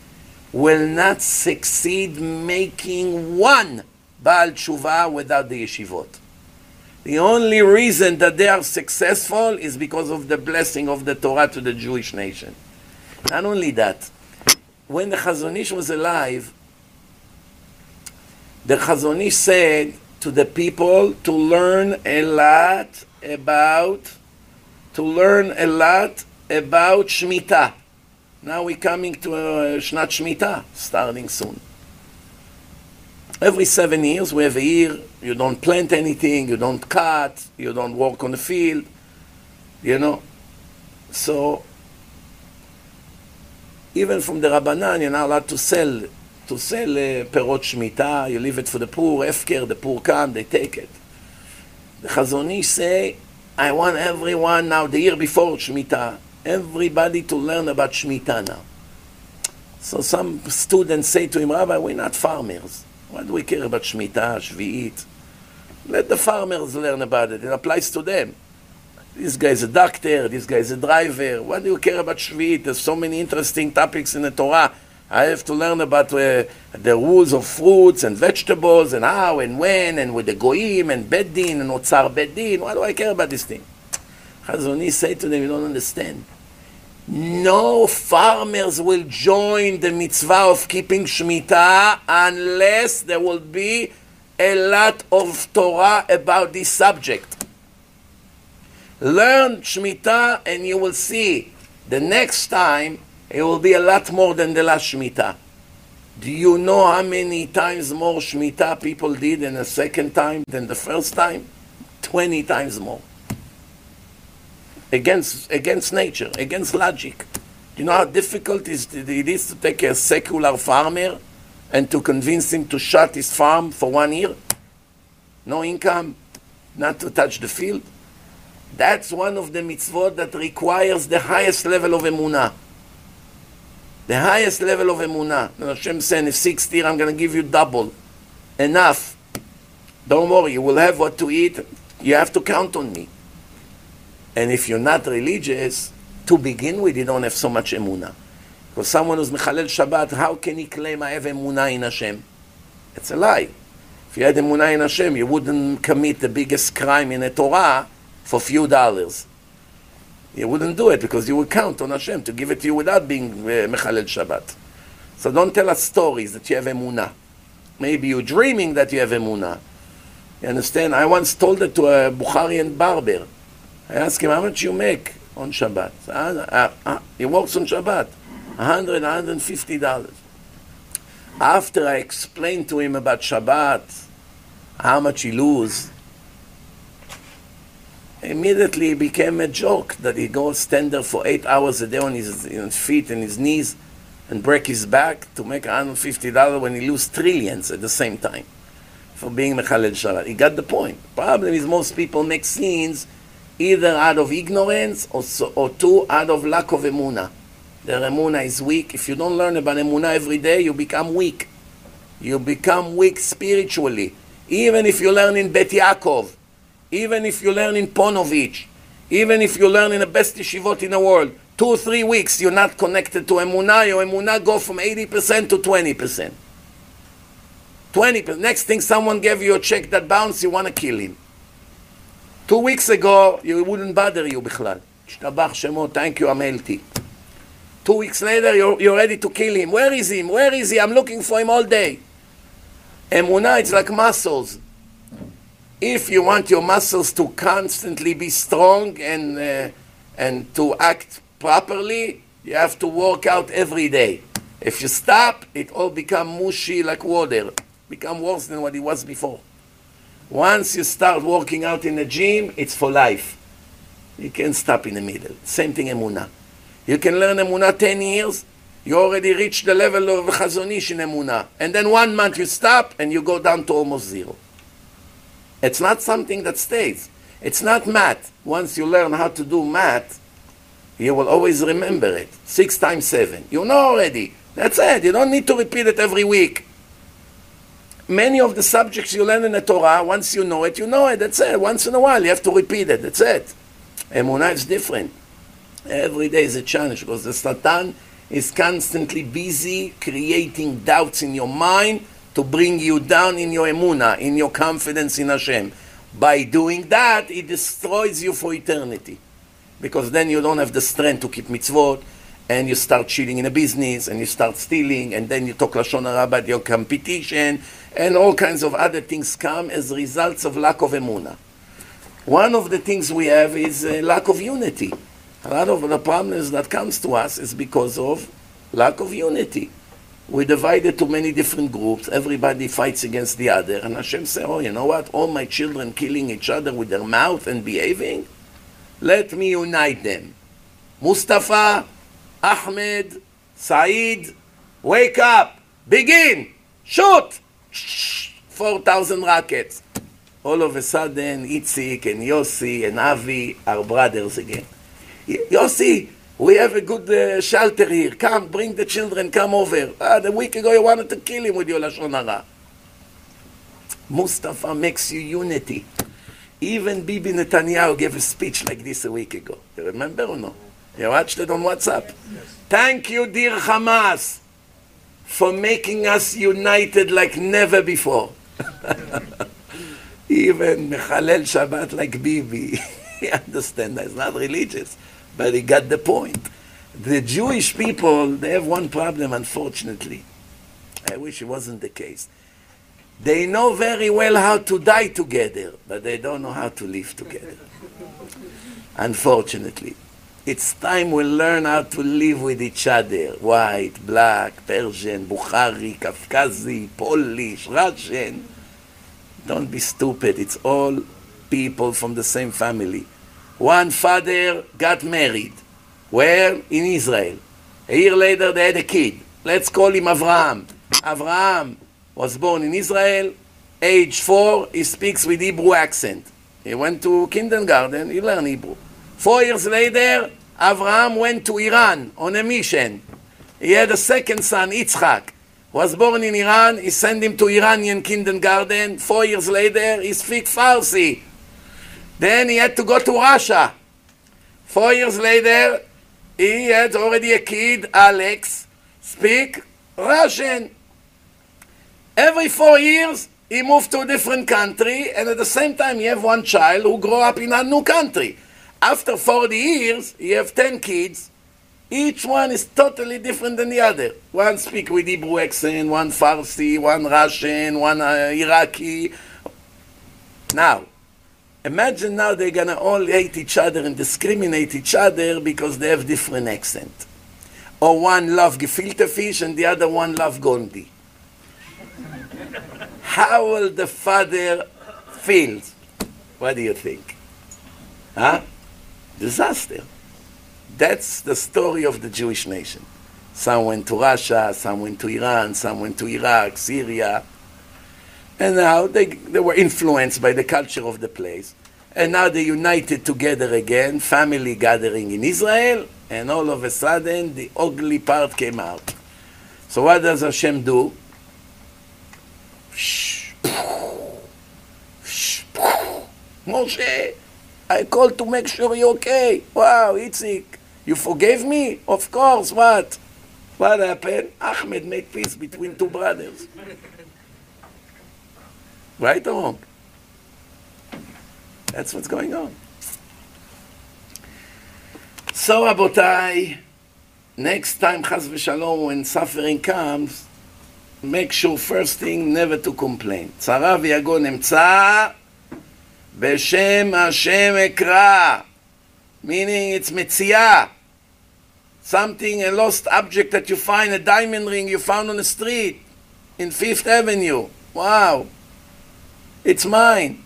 will not succeed making one Baal Tshuva without the yeshivot. The only reason that they are successful is because of the blessing of the Torah to the Jewish nation. Not only that, when the Chazon Ish was alive, the Chazon Ish said to the people to learn a lot about to learn a lot about Shemitah. Now we're coming to a Shnat Shemitah, starting soon. Every seven years we have a year, you don't plant anything, you don't cut, you don't work on the field, you know. So, even from the Rabbanan, you're not allowed to sell, to sell uh, perot Shemitah, you leave it for the poor, Efker, the poor come, they take it. The Chazon Ish say, I want everyone now, the year before Shemitah, everybody to learn about Shemitah now. So some students say to him, Rabbi, we're not farmers. Why do we care about Shemitah, Shvi'it? Let the farmers learn about it. It applies to them. This guy is a doctor, this guy is a driver. Why do you care about Shvi'it? There's so many interesting topics in the Torah. I have to learn about uh, the rules of fruits and vegetables and how and when and with the goyim and beddin and otzar beddin. Why do I care about this thing? Chazon Ish say to them, you don't understand. No farmers will join the mitzvah of keeping Shemitah unless there will be a lot of Torah about this subject. Learn Shemitah and you will see the next time it will be a lot more than the last Shemitah. Do you know how many times more Shemitah people did in the second time than the first time? 20 times more. Against, against nature, against logic. Do you know how difficult it is to take a secular farmer and to convince him to shut his farm for one year? No income, not to touch the field? That's one of the mitzvot that requires the highest level of emunah. The highest level of emunah. Hashem said, if 60, I'm going to give you double. Enough. Don't worry, you will have what to eat. You have to count on me. And if you're not religious, to begin with, you don't have so much emunah. Because someone who's mechalel Shabbat, how can he claim I have emunah in Hashem? It's a lie. If you had emunah in Hashem, you wouldn't commit the biggest crime in the Torah for few dollars. You wouldn't do it because you would count on Hashem to give it to you without being uh, Shabbat. So don't tell us stories that you have emunah. Maybe you're dreaming that you have emunah. You understand? I once told it to a Bukharian barber. I asked him, how much you make on Shabbat? Uh, uh, uh, he works on Shabbat. 100 $150. After I explained to him about Shabbat, how much he lose, immediately it became a joke that he goes stand there for eight hours a day on his, his feet and his knees and break his back to make $150 when he lose trillions at the same time for being Mechalel Shabbat. He got the point. Problem is most people make scenes either out of ignorance or, so, or two, out of lack of emuna. Their emuna is weak. If you don't learn about emuna every day, you become weak. You become weak spiritually. Even if you learn in Bet Yaakov, even if you learn in Ponovich, even if you learn in the best yeshivot in the world, two or three weeks you're not connected to emunah, your emunah go from 80% to 20%. 20%. Next thing someone gave you a check that bounced, you want to kill him. Two weeks ago, you wouldn't bother you בכלל. השתבח שמו, thank you, Amelti. Two weeks later, you're, you're ready to kill him. Where is him? Where is he? I'm looking for him all day. Emunah, it's like muscles. If you want your muscles to constantly be strong and, uh, and to act properly, you have to work out every day. If you stop, it all become mushy like water, become worse than what it was before. Once you start working out in the gym, it's for life. You can't stop in the middle. Same thing Emunah. You can learn Emunah 10 years, you already reach the level of Chazon Ish in Emunah. And then one month you stop and you go down to almost zero. It's not something that stays. It's not math. Once you learn how to do math, you will always remember it. Six times seven. You know already. That's it. You don't need to repeat it every week. Many of the subjects you learn in the Torah, once you know it, you know it. That's it. Once in a while, you have to repeat it. That's it. Emunah is different. Every day is a challenge because the Satan is constantly busy creating doubts in your mind to bring you down in your emuna, in your confidence in Hashem. By doing that, it destroys you for eternity. Because then you don't have the strength to keep mitzvot, and you start cheating in a business, and you start stealing, and then you talk Lashon Hara about your competition, and all kinds of other things come as results of lack of emuna. One of the things we have is a lack of unity. A lot of the problems that comes to us is because of lack of unity. We divided to many different groups. Everybody fights against the other. And Hashem said, oh, you know what? All my children killing each other with their mouth and behaving? Let me unite them. Mustafa, Ahmed, Saeed, wake up. Begin. Shoot. 4,000 rockets. All of a sudden, Itzik and Yossi and Avi are brothers again. Yossi, we have a good uh, shelter here. Come, bring the children, come over. Ah, the week ago you wanted to kill him with your Lashon Hara. Mustafa makes you unity. Even Bibi Netanyahu gave a speech like this a week ago. You remember or no? You watched it on WhatsApp? Yes. Thank you, dear Hamas, for making us united like never before. [LAUGHS] Even Mechalel Shabbat like Bibi. [LAUGHS] he understands that. It's not religious but he got the point. The Jewish people, they have one problem, unfortunately. I wish it wasn't the case. They know very well how to die together, but they don't know how to live together. Unfortunately. It's time we learn how to live with each other. White, black, Persian, Bukhari, Kafkazi, Polish, Russian. Don't be stupid. It's all people from the same family. One father got married. Where? In Israel. A year later, they had a kid. Let's call him Avraham. Avraham was born in Israel. Age four, he speaks with Hebrew accent. He went to kindergarten, he learned Hebrew. Four years later, Avraham went to Iran on a mission. He had a second son, Yitzchak. Was born in Iran, he sent him to Iranian kindergarten. Four years later, he speaks Farsi. Then he had to go to Russia. Four years later, he had already a kid, Alex, speak Russian. Every four years, he moved to a different country, and at the same time, he have one child who grow up in a new country. After 40 years, he have 10 kids. Each one is totally different than the other. One speak with Hebrew accent, one Farsi, one Russian, one uh, Iraqi. Now, Imagine now they're gonna all hate each other and discriminate each other because they have different accent. Or one love gefilte fish and the other one love gondi. How will the father feel? What do you think? Huh? Disaster. That's the story of the Jewish nation. Some went to Russia, some went to Iran, some went to Iraq, Syria. And now they, they were influenced by the culture of the place. And now they united together again, family gathering in Israel, and all of a sudden the ugly part came out. So what does Hashem do? Moshe, I called to make sure you're okay. Wow, Itzik, you forgave me? Of course, what? What happened? Ahmed made peace between two brothers. Right or wrong? That's what's going on. So, Abotai, next time, Chas v'shalom, when suffering comes, make sure first thing, never to complain. צרה ויגון אמצא, בשם השם אקרא. Meaning it's מציאה. Something, a lost object that you find, a diamond ring you found on the street in Fifth Avenue. Wow. It's mine.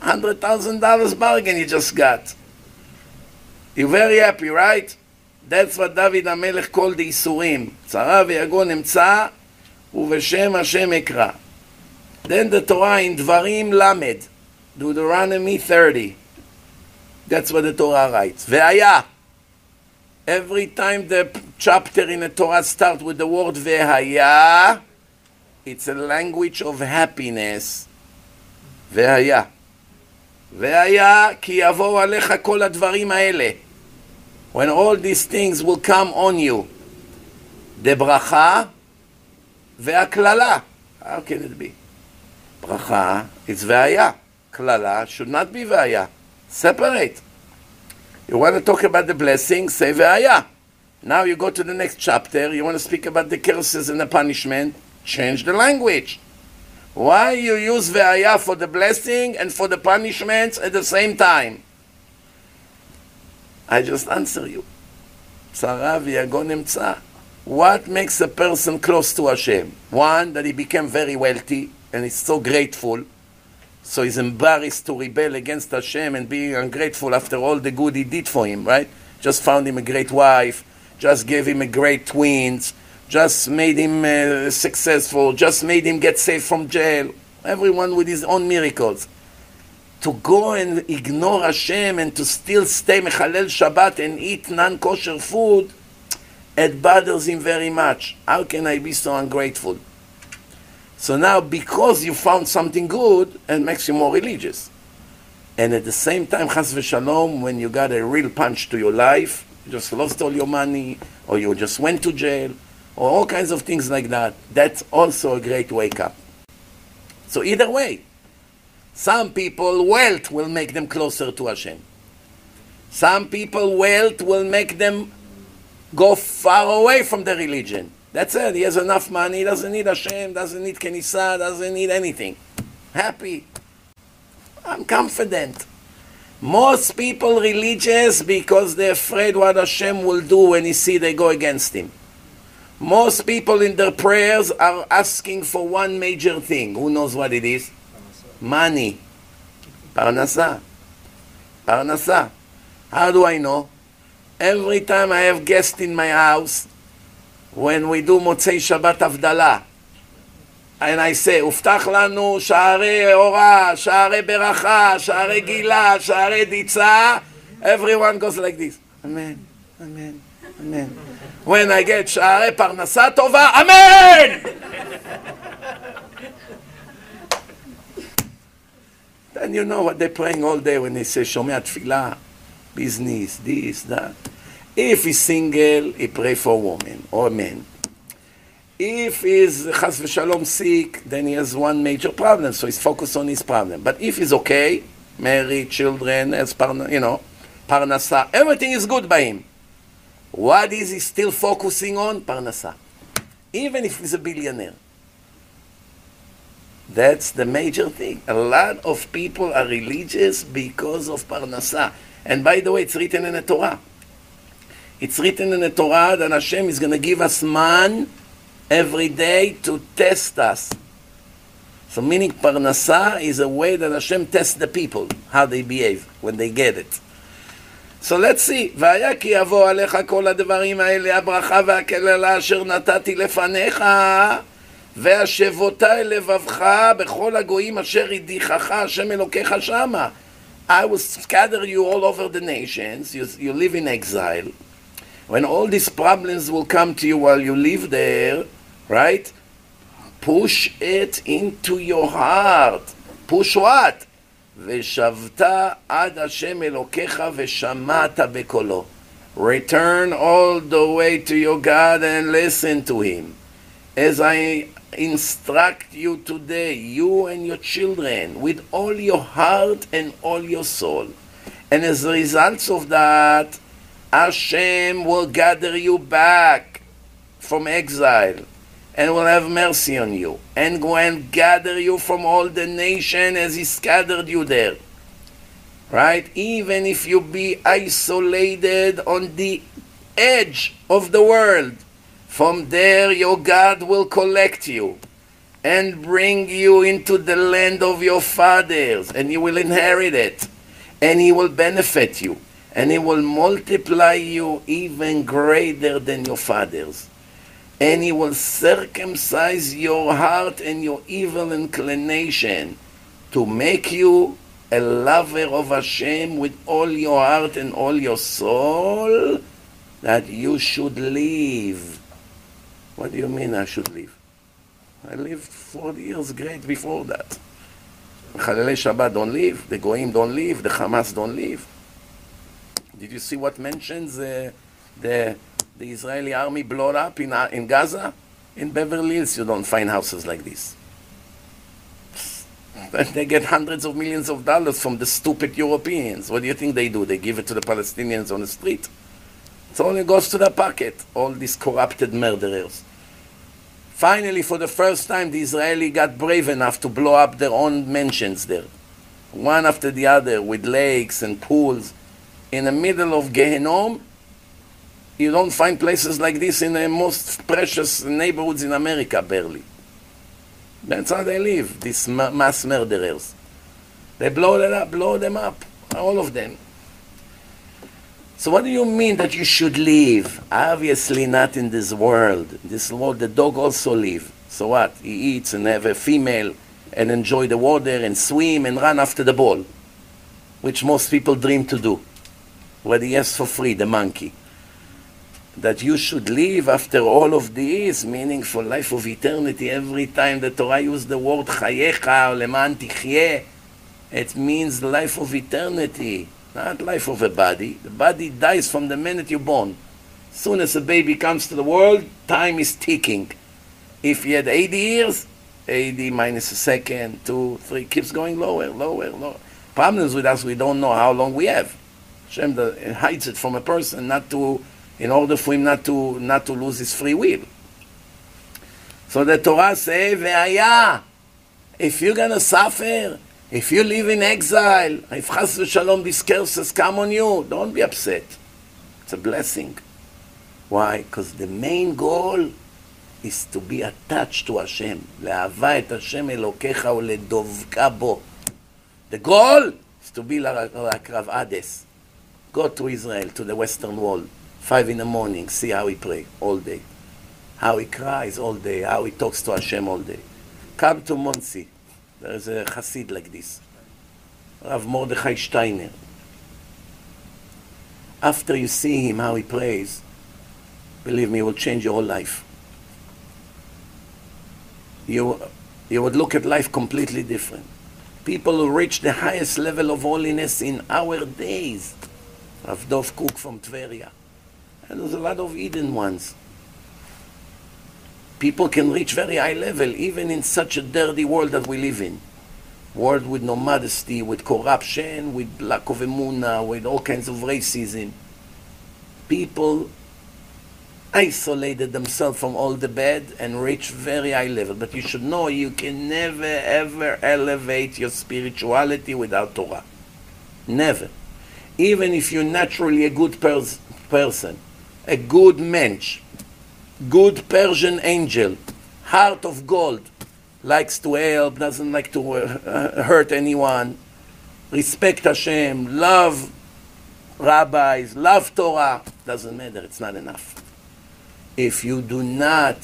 $100,000 bargain you just got. You're very happy, right? That's what David HaMelech called the Isurim. צרה ויגון אמצא ובשם השם אקרא. Then the Torah in Dvarim Lamed, Deuteronomy 30. That's what the Torah writes. והיה. Every time the chapter in the Torah starts with the word והיה, it's a language of happiness. והיה. והיה כי יבואו עליך כל הדברים האלה. When all these things will come on you. דברכה והקללה. How can it be? ברכה is והיה. קללה should not be והיה. Separate. You want to talk about the blessing, say והיה. Now you go to the next chapter, you want to speak about the curses and the punishment, change the language. Why you use ve'aya for the blessing and for the punishments at the same time? I just answer you. Tzara v'yagon emtza. What makes a person close to Hashem? One, that he became very wealthy and he's so grateful. So he's embarrassed to rebel against Hashem and being ungrateful after all the good he did for him, right? Just found him a great wife, just gave him a great twins, just made him uh, successful, just made him get safe from jail. Everyone with his own miracles. To go and ignore Hashem and to still stay Mechalel Shabbat and eat non kosher food, it bothers him very much. How can I be so ungrateful? So now, because you found something good, it makes you more religious. And at the same time, Chas v'shalom, when you got a real punch to your life, you just lost all your money, or you just went to jail, or all kinds of things like that, that's also a great wake up. So either way, some people, wealth will make them closer to Hashem. Some people, wealth will make them go far away from the religion. That's it. He has enough money. He doesn't need Hashem, doesn't need Kenisa, doesn't need anything. Happy. I'm confident. Most people religious because they're afraid what Hashem will do when he see they go against him. Most people in their prayers are asking for one major thing. Who knows what it is? Money. Parnasa. Parnasa. How do I know? Every time I have guests in my house, when we do Motzei Shabbat Avdala, and I say, הובטח לנו שערי אורה, שערי ברכה, שערי גילה, שערי דיצה, everyone goes like this. Amen, amen, amen. when I get Sha'are Parnasa Tova. Amen! then you know what they're playing all day when they say Shomea Tfilah, business, this, that. If he's single, he pray for woman or men. If he's chas v'shalom sick, then he has one major problem, so he's focused on his problem. But if he's okay, married, children, as parna, you know, parnasa, everything is good by him. What is he still focusing on? Parnasa. Even if he's a billionaire. That's the major thing. A lot of people are religious because of parnasa. And by the way, it's written in the Torah. It's written in the Torah that Hashem is going to give us man every day to test us. So meaning parnasa is a way that Hashem tests the people, how they behave when they get it. So let's see. והיה כי יבוא עליך כל הדברים האלה, הברכה והקללה אשר נתתי לפניך, והשבותי לבבך בכל הגויים אשר הדיחך השם אלוקיך שמה. I will scatter you all over the nations, you, you live in exile. When all these problems will come to you while you live there, right? Push it into your heart. Push what? ושבת עד השם אלוקיך ושמעת בקולו. Return all the way to your God and listen to Him. As I instruct you today, you and your children, with all your heart and all your soul. And as a result of that, Hashem will gather you back from exile and will have mercy on you, and go and gather you from all the nation as he scattered you there. Right? Even if you be isolated on the edge of the world, from there your God will collect you and bring you into the land of your fathers, and you will inherit it, and he will benefit you, and he will multiply you even greater than your fathers and he will circumcise your heart and your evil inclination to make you a lover of Hashem with all your heart and all your soul, that you should leave. What do you mean I should leave? I lived 40 years great before that. Chalelei Shabbat don't leave, the Goim don't leave, the Hamas don't leave. Did you see what mentions uh, the the Israeli army blown up in, uh, in Gaza, in Beverly Hills, you don't find houses like this. But [LAUGHS] they get hundreds of millions of dollars from the stupid Europeans. What do you think they do? They give it to the Palestinians on the street. It only goes to their pocket, all these corrupted murderers. Finally, for the first time, the Israeli got brave enough to blow up their own mansions there, one after the other, with lakes and pools, in the middle of Gehenom, you don't find places like this in the most precious neighborhoods in America, barely. That's how they live, these mass murderers. They blow them up, blow them up, all of them. So what do you mean that you should live? Obviously not in this world. This world, the dog also live. So what? He eats and have a female and enjoy the water and swim and run after the ball, which most people dream to do. What he has for free, the monkey that you should live after all of these, meaning for life of eternity. Every time the Torah uses the word chayecha or leman tichye, it means life of eternity, not life of a body. The body dies from the minute you're born. Soon as a baby comes to the world, time is ticking. If you had 80 years, 80 minus a second, two, three, keeps going lower, lower, lower. Problems with us, we don't know how long we have. Hashem hides it from a person not to in order for him not to, not to lose his free will. So the Torah says, Ve'aya, if you're going to suffer, if you live in exile, if chas Shalom, this curse has come on you, don't be upset. It's a blessing. Why? Because the main goal is to be attached to Hashem. לאהבה את השם אלוקיך LeDovka Bo. The goal is to be like Rav Ades. Go to Israel, to the Western Wall. Five in the morning, see how he pray all day. How he cries all day, how he talks to Hashem all day. Come to Monsey. There is a Hasid like this. Rav Mordechai Steiner. After you see him, how he prays, believe me, it will change your whole life. You, you would look at life completely different. People who reach the highest level of holiness in our days. Rav Dov Kook from Tveria. And there's a lot of Eden ones. People can reach very high level, even in such a dirty world that we live in. World with no modesty, with corruption, with lack of emuna, with all kinds of racism. People isolated themselves from all the bad and reach very high level. But you should know you can never ever elevate your spirituality without Torah. Never. Even if you're naturally a good pers- person, a good mensch, good Persian angel, heart of gold, likes to help, doesn't like to uh, hurt anyone, respect Hashem, love rabbis, love Torah, doesn't matter, it's not enough. If you do not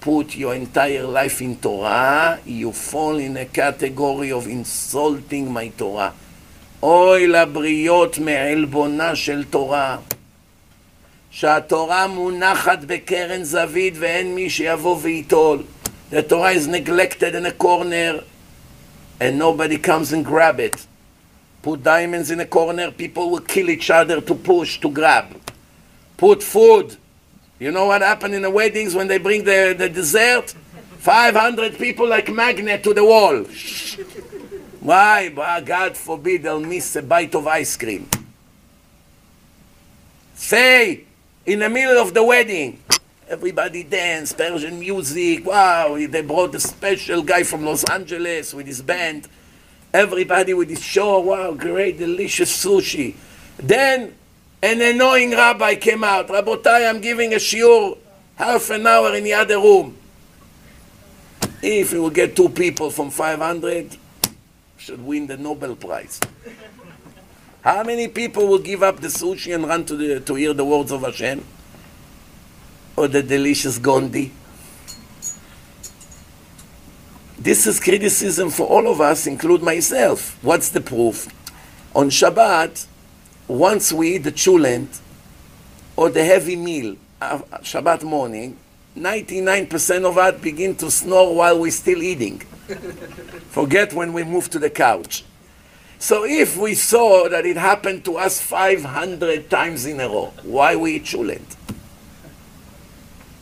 put your entire life in Torah, you fall in a category of insulting my Torah. אוי לבריות מעלבונה של תורה. שהתורה מונחת בקרן זווית ואין מי שיבוא וייטול. The Torah is neglected in a corner and nobody comes and grab it. Put diamonds in a corner, people will kill each other to push, to grab. Put food. You know what happened in the weddings when they bring the, the dessert? 500 people like magnet to the wall. Why? God forbid they'll miss a bite of ice cream. Say, in the middle of the wedding, everybody dance, Persian music, wow, they brought a special guy from Los Angeles with his band. Everybody with his show, wow, great, delicious sushi. Then an annoying rabbi came out. Rabotai, I'm giving a shiur half an hour in the other room. If we will get two people from 500, should win the Nobel Prize. How many people will give up the sushi and run to, the, to hear the words of Hashem? Or the delicious Gondi? This is criticism for all of us, include myself. What's the proof? On Shabbat, once we eat the chulent or the heavy meal, uh, Shabbat morning, 99% of us begin to snore while we're still eating. [LAUGHS] Forget when we move to the couch. So if we saw that it happened to us 500 times in a row, why we chulent?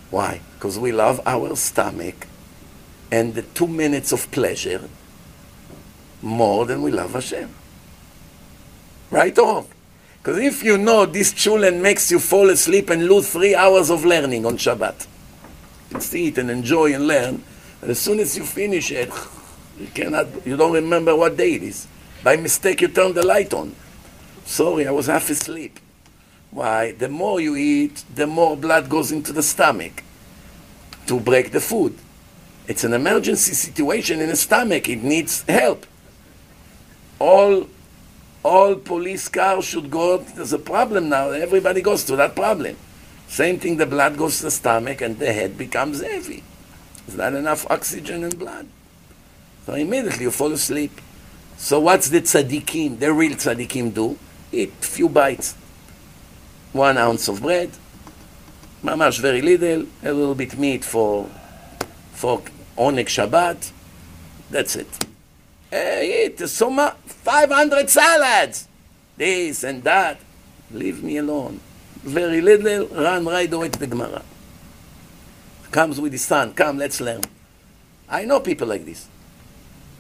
Why? Because we love our stomach and the two minutes of pleasure more than we love Hashem. Right or wrong? Because if you know this chulent makes you fall asleep and lose three hours of learning on Shabbat, you sit and enjoy and learn, as soon as you finish it, you cannot, you don't remember what day it is. By mistake, you turn the light on. Sorry, I was half asleep. Why? The more you eat, the more blood goes into the stomach to break the food. It's an emergency situation in the stomach. It needs help. All, all police cars should go. There's a problem now. Everybody goes to that problem. Same thing. The blood goes to the stomach, and the head becomes heavy. There's not enough oxygen and blood. So immediately you fall asleep. So what's the tzaddikim, the real tzaddikim do? Eat few bites. One ounce of bread, mamash very little, a little bit meat for for Oneg Shabbat. That's it. Hey, eat so much, 500 salads. This and that. Leave me alone. Very little, run right away to the Gemara. Comes with his son. Come, let's learn. I know people like this.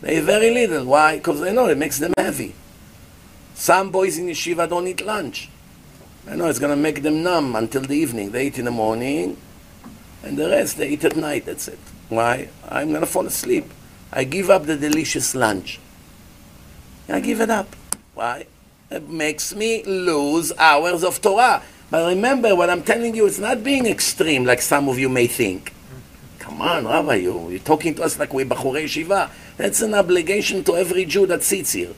They very little. Why? Because they know it makes them heavy. Some boys in yeshiva don't eat lunch. I know it's going to make them numb until the evening. They eat in the morning, and the rest they eat at night. That's it. Why? I'm going to fall asleep. I give up the delicious lunch. I give it up. Why? It makes me lose hours of Torah. But remember, what I'm telling you, it's not being extreme like some of you may think. Come on, Rabbi, you, you're talking to us like we're Bachurei Yeshiva. That's an obligation to every Jew that sits here.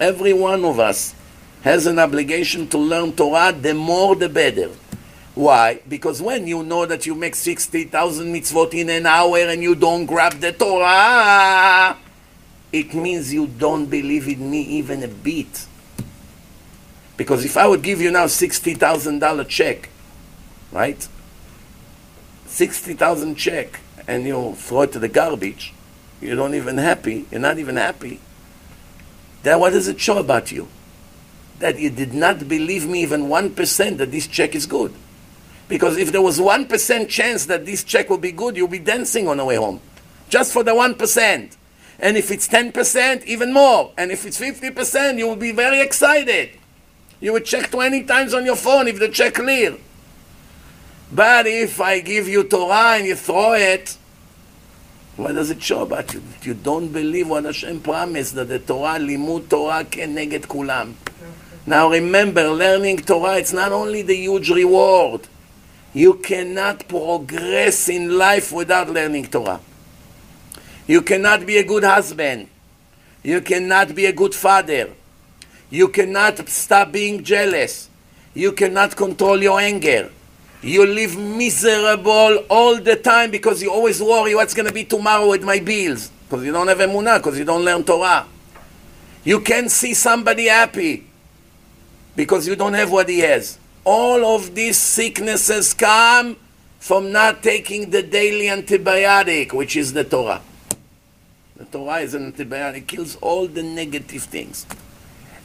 Every one of us has an obligation to learn Torah, the more the better. Why? Because when you know that you make 60,000 mitzvot in an hour and you don't grab the Torah, it means you don't believe in me even a bit. Because if I would give you now $60,000 check, right? 60,000 check, and you throw it to the garbage, you don't even happy, you're not even happy, then what does it show about you? That you did not believe me even 1% that this check is good. Because if there was 1% chance that this check will be good, you'll be dancing on the way home. Just for the 1%. And if it's 10%, even more. And if it's 50%, you will be very excited. You would check 20 times on your phone if the check clear. But if I give you Torah and you throw it, what does it show about you? You don't believe what Hashem promised that the Torah, limud Torah, negate kulam. Now remember, learning Torah, it's not only the huge reward. You cannot progress in life without learning Torah. You cannot be a good husband. You cannot be a good father. You cannot stop being jealous. You cannot control your anger. You live miserable all the time because you always worry what's going to be tomorrow with my bills. Because you don't have emunah, because you don't learn Torah. You can't see somebody happy because you don't have what he has. All of these sicknesses come from not taking the daily antibiotic, which is the Torah. The Torah is an antibiotic, it kills all the negative things.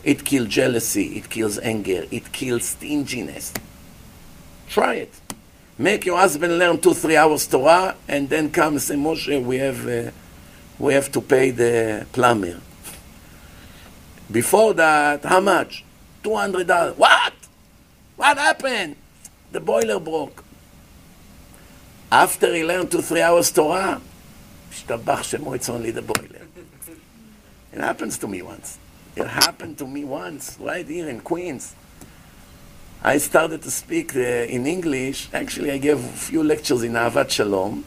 It kills jealousy, it kills anger, it kills stinginess. Try it. Make your husband learn two, three hours Torah, and then come and say, Moshe, we have, uh, we have to pay the plumber. Before that, how much? $200. What? What happened? The boiler broke. After he learned two, three hours Torah, Shtabach Shemo, it's only the boiler. It happens to me once. It happened to me once, right here in Queens. I started to speak uh, in English. Actually, I gave a few lectures in Ahavat Shalom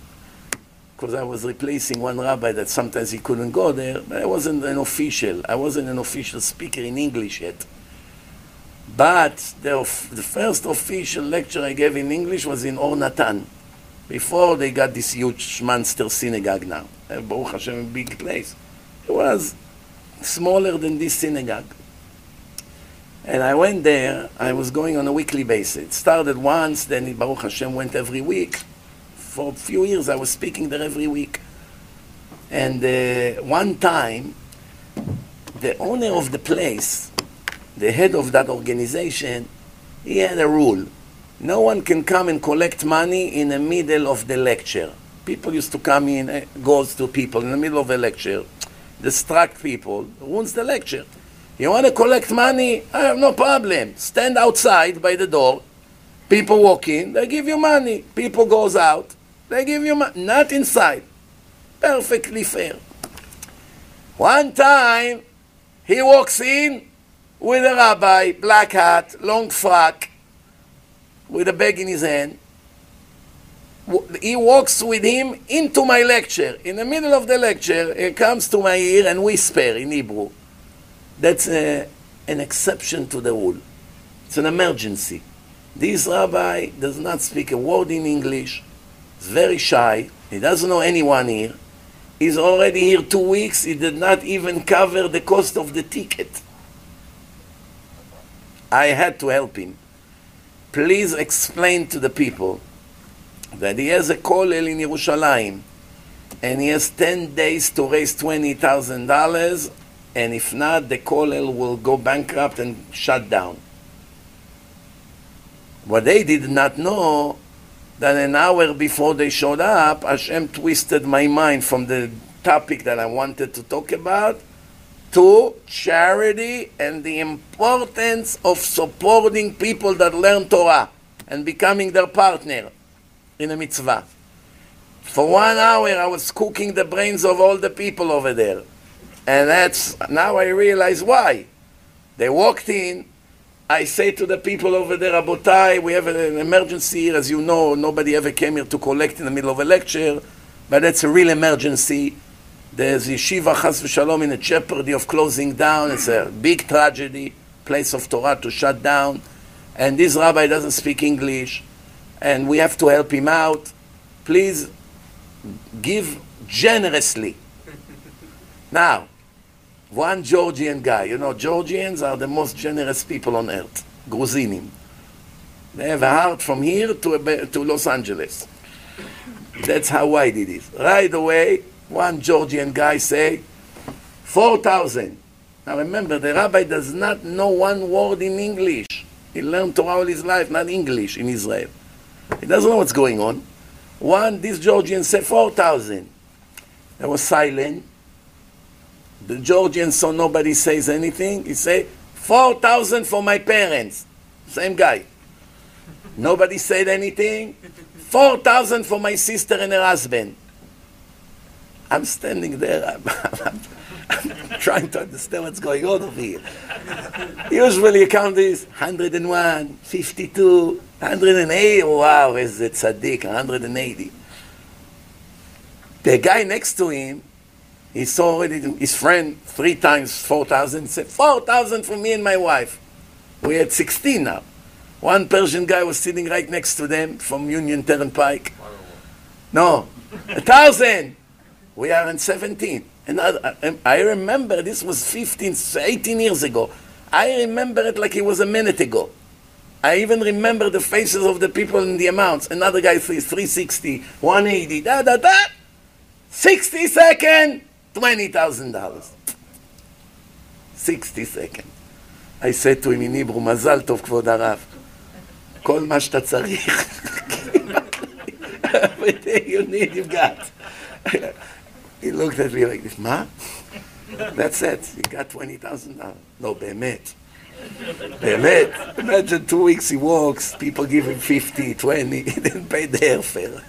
because I was replacing one rabbi that sometimes he couldn't go there. But I wasn't an official. I wasn't an official speaker in English yet. But the, the first official lecture I gave in English was in Or Natan, before they got this huge monster synagogue now. Uh, Baruch Hashem, a big place. It was smaller than this synagogue. And I went there, I was going on a weekly basis. It started once, then Baruch Hashem went every week. For a few years, I was speaking there every week. And uh, one time, the owner of the place, the head of that organization, he had a rule. No one can come and collect money in the middle of the lecture. People used to come in, uh, goes to people in the middle of a lecture, distract people, ruins the lecture. You want to collect money? I have no problem. Stand outside by the door. People walk in, they give you money. People goes out, they give you money. Not inside. Perfectly fair. One time, he walks in with a rabbi, black hat, long frock, with a bag in his hand. He walks with him into my lecture. In the middle of the lecture, he comes to my ear and whisper in Hebrew. That's a, an exception to the rule. It's an emergency. This rabbi does not speak a word in English. He's very shy. He doesn't know anyone here. He's already here two weeks. He did not even cover the cost of the ticket. I had to help him. Please explain to the people that he has a kollel in Yerushalayim and he has 10 days to raise $20,000 and if not, the kollel will go bankrupt and shut down. What they did not know that an hour before they showed up, Hashem twisted my mind from the topic that I wanted to talk about to charity and the importance of supporting people that learn Torah and becoming their partner in a mitzvah. For one hour, I was cooking the brains of all the people over there. And that's now I realize why. They walked in. I say to the people over there, Rabotai, we have an emergency here. As you know, nobody ever came here to collect in the middle of a lecture, but that's a real emergency. There's yeshiva chas v'shalom in a jeopardy of closing down. It's a big tragedy, place of Torah to shut down. And this rabbi doesn't speak English, and we have to help him out. Please give generously. Now, one Georgian guy. You know, Georgians are the most generous people on earth. Gruzinim. They have a heart from here to, to Los Angeles. That's how wide it is. Right away, one Georgian guy say, 4,000. Now remember, the rabbi does not know one word in English. He learned Torah all his life, not English in Israel. He doesn't know what's going on. One, this Georgian said 4,000. There was silent. The Georgian saw nobody says anything. He say, 4,000 for my parents. Same guy. Nobody said anything. 4,000 for my sister and her husband. I'm standing there. I'm, [LAUGHS] I'm, I'm, trying to understand what's going on over here. Usually you count this 101, 52, 180. Wow, is it tzaddik, 180. The guy next to him, he saw already his friend three times 4,000. He said, 4,000 for me and my wife. We had 16 now. One Persian guy was sitting right next to them from Union Turnpike. No, a thousand. We are in 17. And I, remember this was 15, 18 years ago. I remember it like it was a minute ago. I even remember the faces of the people and the amounts. Another guy says 360, 180, da da da. 60 second, $20,000. 60 second. I said to him in Hebrew, מזל טוב כבוד הרב. כל מה שאתה צריך. Everything you need you got. [LAUGHS] he looked at me like this, מה? That's it, you got $20,000. No, באמת. באמת. Imagine two weeks he walks, people give him 50, 20, [LAUGHS] he didn't pay the airfare.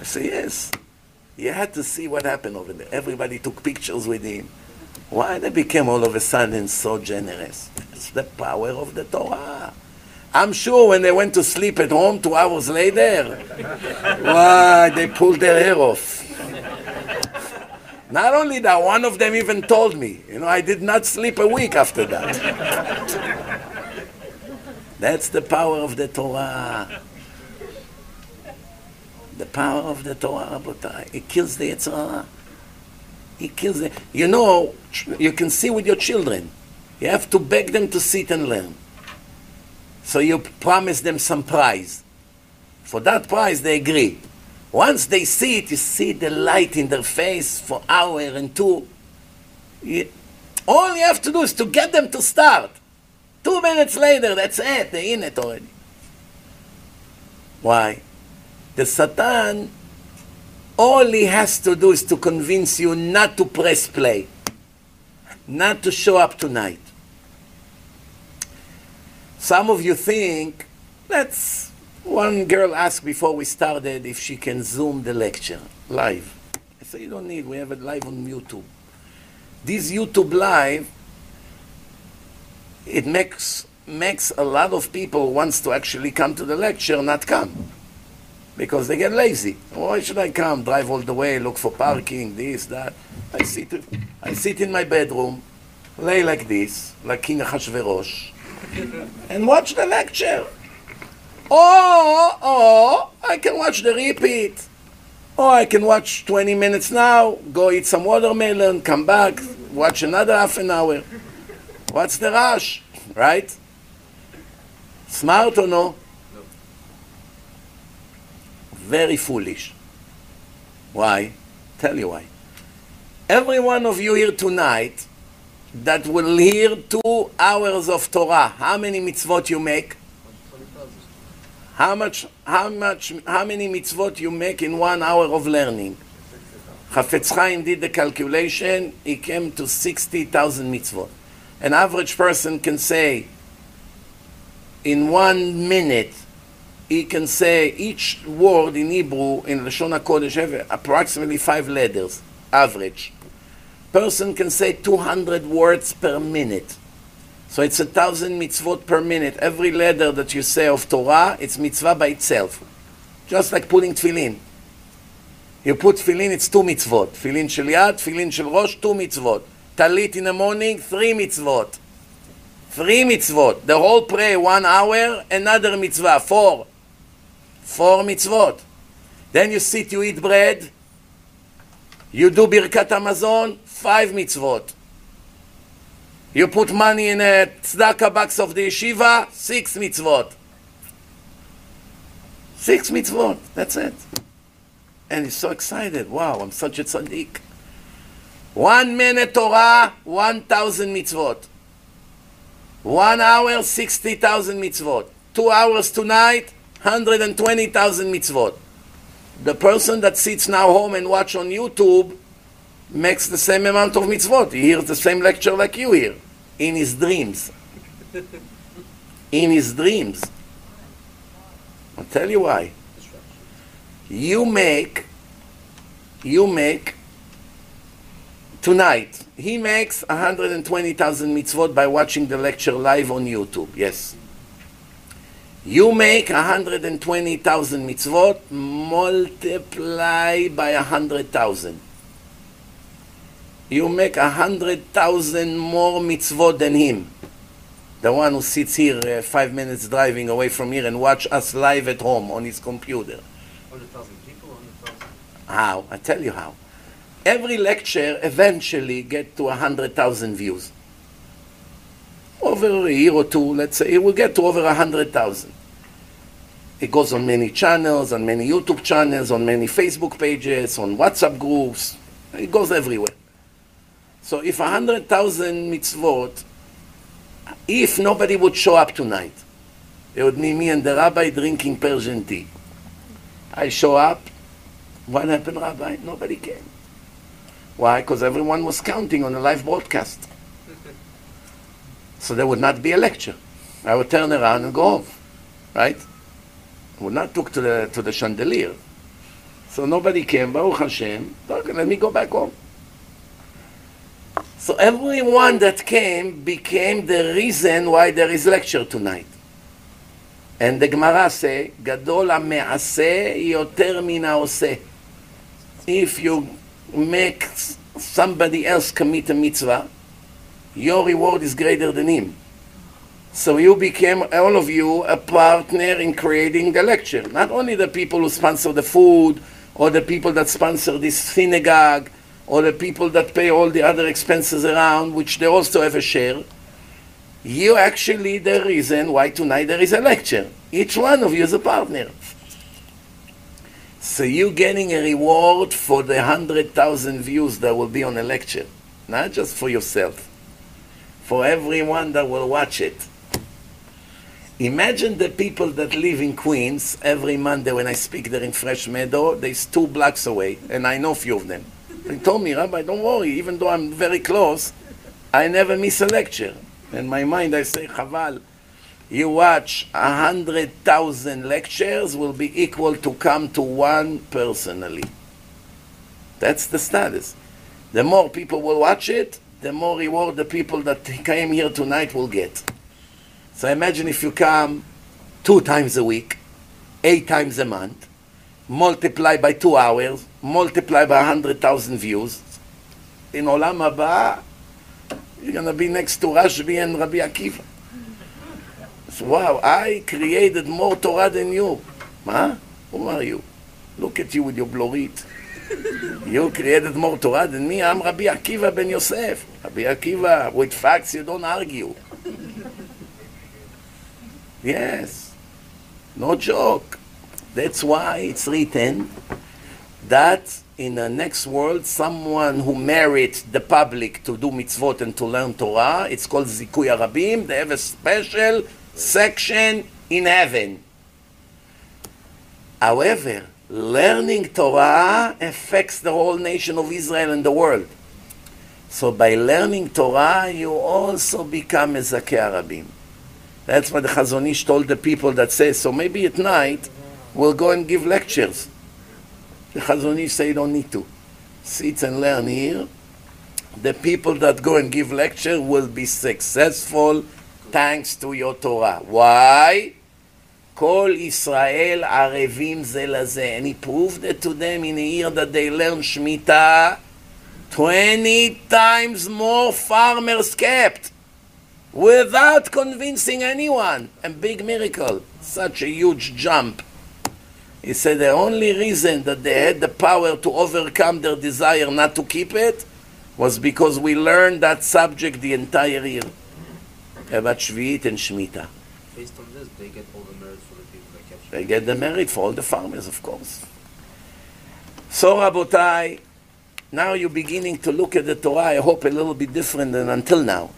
I say, yes. You had to see what happened over there. Everybody took pictures with him. Why they became all of a sudden so generous? It's the power of the Torah. I'm sure when they went to sleep at home two hours later, why, they pulled their hair off. Not only that, one of them even told me, you know, I did not sleep a week after that. That's the power of the Torah. The power of the Torah, but it kills the Yetzer Hara. It kills it. You know, you can see with your children. You have to beg them to sit and learn. So you promise them some prize. For that prize, they agree. Once they see it, you see the light in their face for hour and two. You, all you have to do is to get them to start. Two minutes later, that's it. They're in it already. Why? The Satan, all he has to do is to convince you not to press play, not to show up tonight. Some of you think, let's, one girl asked before we started if she can Zoom the lecture live. I said, you don't need, we have it live on YouTube. This YouTube live, it makes, makes a lot of people wants to actually come to the lecture not come because they get lazy. Why should I come? Drive all the way, look for parking, this, that. I sit, I sit in my bedroom, lay like this, like King Achashverosh, and watch the lecture. Or, or I can watch the repeat. Or I can watch 20 minutes now, go eat some watermelon, come back, watch another half an hour. What's the rush, right? Smart or no? Very foolish. Why? Tell you why. Every one of you here tonight that will hear two hours of Torah, how many mitzvot you make? How much, how much, how many mitzvot you make in one hour of learning? Chafetz Chaim did the calculation, he came to 60,000 mitzvot. An average person can say, in one minute, he can say each word in Hebrew, in Lashon HaKodesh, have approximately five letters, average person can say 200 words per minute. So it's a thousand mitzvot per minute. Every letter that you say of Torah, it's mitzvah by itself. Just like putting tefillin. You put tefillin, it's two mitzvot. Tefillin shel yad, tefillin shel rosh, two mitzvot. Talit in the morning, three mitzvot. Three mitzvot. The whole prayer, one hour, another mitzvah, four. Four mitzvot. Then you sit, you eat bread, you do Birkat Hamazon, five mitzvot. You put money in a tzedakah box of the yeshiva, six mitzvot. Six mitzvot, that's it. And he's so excited. Wow, I'm such a tzaddik. One minute Torah, 1,000 mitzvot. One hour, 60,000 mitzvot. Two hours tonight, 120,000 mitzvot. The person that sits now home and watch on YouTube makes the same amount of mitzvot. He hears the same lecture like you hear, in his dreams. [LAUGHS] in his dreams. I'll tell you why. You make, you make, tonight, he makes 120,000 mitzvot by watching the lecture live on YouTube, yes. You make 120,000 mitzvot, multiply by 100,000. You make 100,000 more mitzvot than him. The one who sits here uh, five minutes driving away from here and watch us live at home on his computer. 100,000 people, 100,000. How? I tell you how. Every lecture eventually get to 100,000 views. Over a year or two, let's say, it will get to over 100,000. It goes on many channels, on many YouTube channels, on many Facebook pages, on WhatsApp groups. It goes everywhere. So if 100,000 mitzvot, if nobody would show up tonight, it would be me and the rabbi drinking Persian tea. I show up, what happened, Rabbi? Nobody came. Why? Because everyone was counting on a live broadcast. So there would not be a lecture. I would turn around and go home, right? I would not talk to the, to the chandelier. So nobody came, Baruch Hashem, okay, let me go back home. So everyone that came became the reason why there is lecture tonight. And the Gemara say, גדול המעשה יותר מן העושה. If you make somebody else commit a mitzvah, your reward is greater than him. So you became, all of you, a partner in creating the lecture. Not only the people who sponsor the food, or the people that sponsor this synagogue, or the people that pay all the other expenses around, which they also have a share. You actually the reason why tonight there is a lecture. Each one of you is a partner. So you getting a reward for the hundred thousand views that will be on a lecture, not just for yourself, for everyone that will watch it. Imagine the people that live in Queens every Monday when I speak there in Fresh Meadow, there's two blocks away, and I know a few of them. They told me, Rabbi, don't worry, even though I'm very close, I never miss a lecture. In my mind, I say, Chaval, you watch a hundred thousand lectures will be equal to come to one personally. That's the status. The more people will watch it, the more reward the people that came here tonight will get. So imagine if you come two times a week, eight times a month, multiply by two hours, multiply by 100,000 views. In Olam Haba, you're going to be next to Rashbi and Rabbi Akiva. So, wow, I created more Torah than you. Huh? Who are you? Look at you with your blorit. You created more Torah than me. I'm Rabbi Akiva ben Yosef. Rabbi Akiva, with facts you don't argue. Yes. No joke. That's why it's written that in the next world, someone who merits the public to do mitzvot and to learn Torah, it's called Zikui Arabim. They have a special section in heaven. However, learning Torah affects the whole nation of Israel and the world. So by learning Torah, you also become a Zakei Arabim. That's what the Chazon Ish told the people that say, so maybe at night we'll go and give lectures. The Chazon Ish say you don't need to. Sit and learn here. The people that go and give lecture will be successful thanks to your Torah. Why? כל ישראל ערבים זה לזה. And he proved it to them in a year that they learned Shemitah. 20 times more farmers kept without convincing anyone. A big miracle. Such a huge jump. He said the only reason that they had the power to overcome their desire not to keep it was because we learned that subject the entire year. About Shvi'it and Shemitah. Based on this, they get all the merit for the people that catch they get the merit for all the farmers, of course. So, Rabotai, now you're beginning to look at the Torah, I hope a little bit different than until now.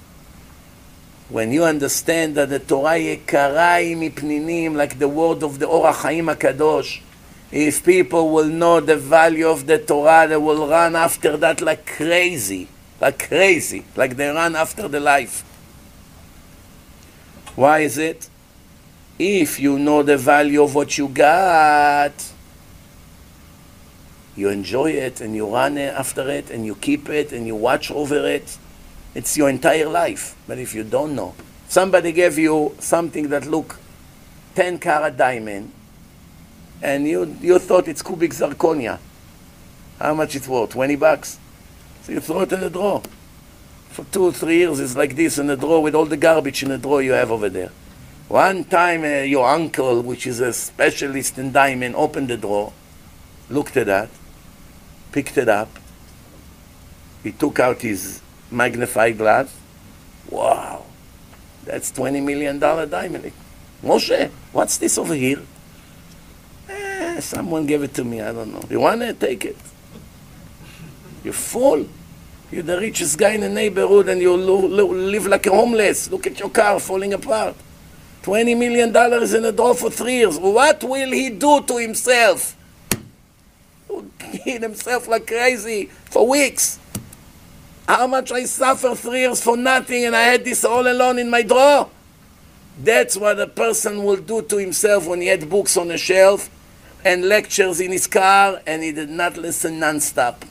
When you understand that the Torah yekarai mipninim, like the word of the Or HaChaim HaKadosh, if people will know the value of the Torah, they will run after that like crazy, like crazy, like they run after the life. Why is it? If you know the value of what you got, you enjoy it and you run after it and you keep it and you watch over it. It's your entire life. But if you don't know, somebody gave you something that look 10 carat diamond and you, you thought it's cubic zirconia. How much it's worth? 20 bucks. So you throw it in the drawer. For two or three years, it's like this in the drawer with all the garbage in the drawer you have over there. One time, uh, your uncle, which is a specialist in diamond, opened the drawer, looked at that, picked it up. He took out his magnifying glass. Wow, that's $20 million diamond. Moshe, what's this over here? Eh, someone gave it to me, I don't know. You want to Take it. You fool. You're the richest guy in the neighborhood and you live like a homeless. Look at your car falling apart. $20 million in a door for three years. What will he do to himself? Hit himself like crazy for weeks. How much I suffer three years for nothing and I had this all alone in my drawer? That's what a person will do to himself when he had books on a shelf and lectures in his car and he did not listen non-stop.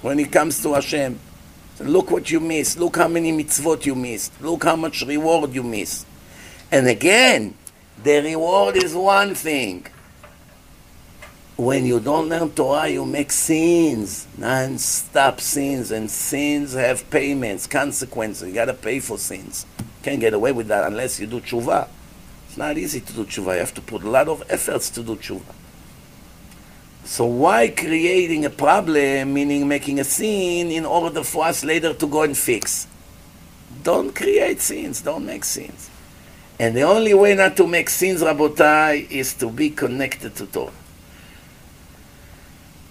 When he comes to Hashem, so look what you missed. Look how many mitzvot you missed. Look how much reward you missed. And again, the reward is one thing. When you don't learn Torah, you make sins, non-stop sins, and sins have payments, consequences. You got to pay for sins. Can't get away with that unless you do tshuva. It's not easy to do tshuva. You have to put a lot of efforts to do tshuva. So why creating a problem, meaning making a sin, in order for us later to go and fix? Don't create sins. Don't make sins. And the only way not to make sins, Rabotai, is to be connected to Torah.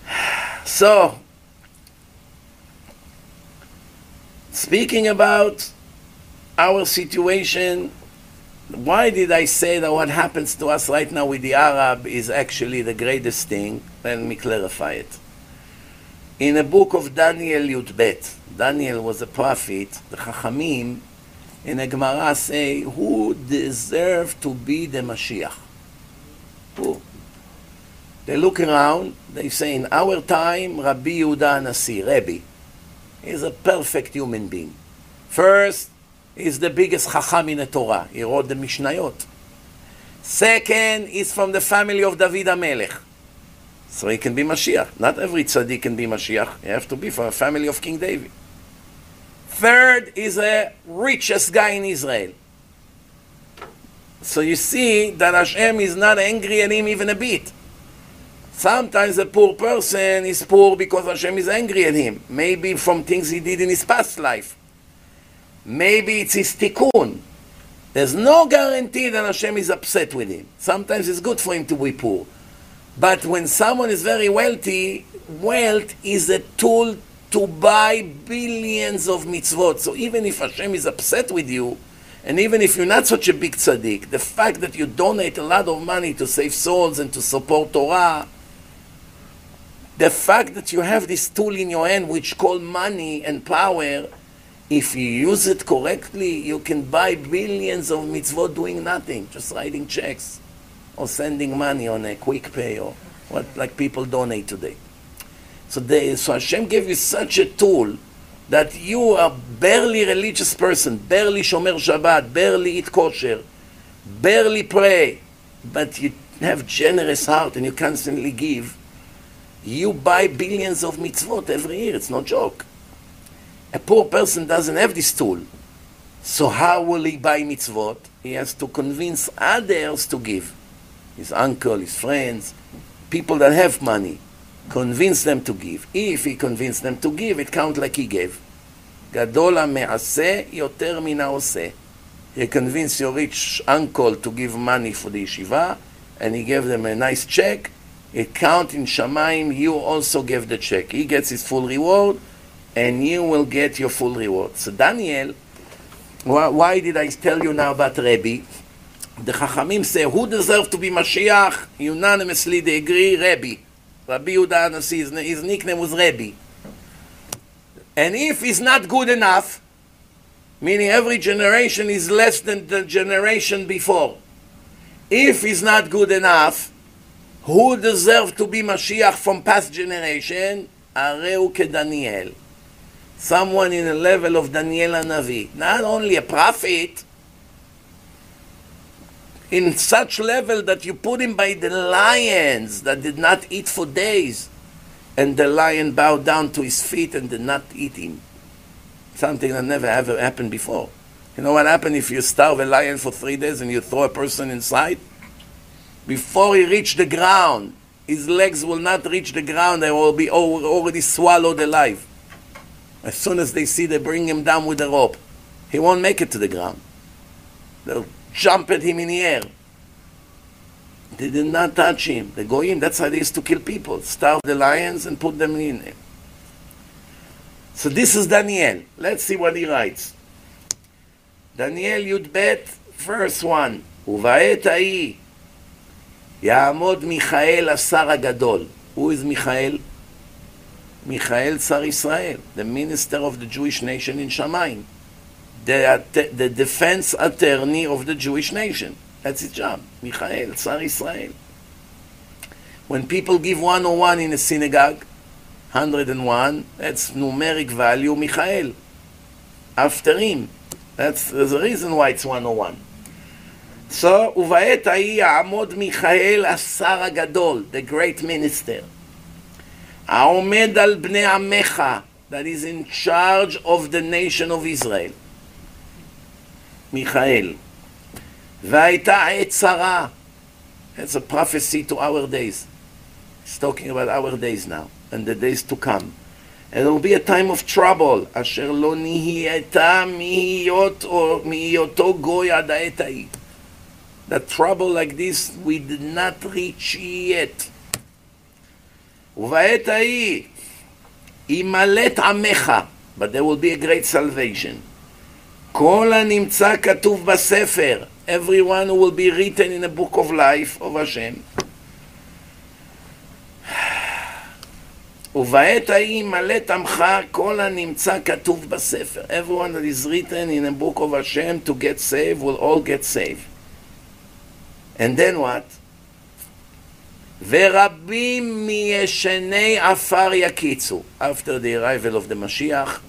[SIGHS] So, speaking about our situation, why did I say that what happens to us right now with the Arab is actually the greatest thing? Let me clarify it. In the book of Daniel Yudbet, Daniel was a prophet, the Chachamim in the Gemara say, who deserve to be the Mashiach? Who? They look around, they say, in our time, Rabbi Yehuda Nasi, Rabbi, is a perfect human being. First, he's the biggest Chacham in the Torah. He wrote the Mishnayot. Second, he's from the family of David HaMelech. So he can be Mashiach. Not every tzaddik can be Mashiach. You have to be from a family of King David. Third is the richest guy in Israel. So you see that Hashem is not angry at him even a bit. Sometimes a poor person is poor because Hashem is angry at him. Maybe from things he did in his past life. Maybe it's his tikkun. There's no guarantee that Hashem is upset with him. Sometimes it's good for him to be poor. But when someone is very wealthy, wealth is a tool to buy billions of mitzvot. So even if Hashem is upset with you, and even if you're not such a big tzaddik, the fact that you donate a lot of money to save souls and to support Torah, the fact that you have this tool in your hand which called money and power, if you use it correctly, you can buy billions of mitzvot doing nothing, just writing checks or sending money on a quick pay or what like people donate today. So, they, so Hashem gave you such a tool that you are barely religious person, barely shomer Shabbat, barely eat kosher, barely pray, but you have generous heart and you constantly give. You buy billions of mitzvot every year. It's no joke. A poor person doesn't have this tool. So how will he buy mitzvot? He has to convince others to give. His uncle, his friends, people that have money convince them to give. If he convinced them to give, it counts like he gave. גדול המעשה יותר מן העושה. He convinced your rich uncle to give money for the yeshiva, and he gave them a nice check. It count in Shamaim, you also gave the check. He gets his full reward, and you will get your full reward. So Daniel, why, why did I tell you now about Rebbe? The Chachamim say, who deserves to be Mashiach? Unanimously they agree, Rebbe. Rabbi Yehuda Anasi, his, his nickname was Rebbe. And if he's not good enough, meaning every generation is less than the generation before, If he's not good enough, who deserve to be Mashiach from past generation? Areu Daniel. Someone in the level of Daniel Navi. Not only a prophet, in such level that you put him by the lions that did not eat for days. And the lion bowed down to his feet and did not eat him. Something that never ever happened before. You know what happened if you starve a lion for three days and you throw a person inside? Before he reached the ground, his legs will not reach the ground, they will be already swallowed alive. As soon as they see they bring him down with a rope, he won't make it to the ground. They'll jump at him in the air. They did not touch him. The goyim, that's how they used to kill people. Starve the lions and put them in. So this is Daniel. Let's see what he writes. Daniel yud bet first one. ובעת ההיא יעמוד מיכאל השר הגדול. Who is מיכאל? מיכאל שר ישראל, the minister of the Jewish nation in Shamayim the, the defense attorney of the Jewish nation. That's his job. Michael, Tsar Israel. When people give 101 in a synagogue, 101, that's numeric value, Michael. After him. That's the reason why it's 101. So, ובעת ההיא יעמוד מיכאל השר הגדול, the great minister, העומד על בני עמך, that is in charge of the nation of Israel. מיכאל. והייתה עת צרה. It's a prophecy to our days. It's talking about our days now, and the days to come. And there will be a time of trouble, אשר לא נהייתה מהיותו גוי עד העת ההיא. That trouble like this we did not reach yet. ובעת ההיא ימלט עמך, but there will be a great salvation. כל הנמצא כתוב בספר, everyone who will be written in a book of life of השם. ובעת ההיא מלא תמך כל הנמצא כתוב בספר. Everyone that is written in a book of Hashem to get saved will all get saved. And then what? ורבים מישני עפר יקיצו. After the arrival of the Mashiach,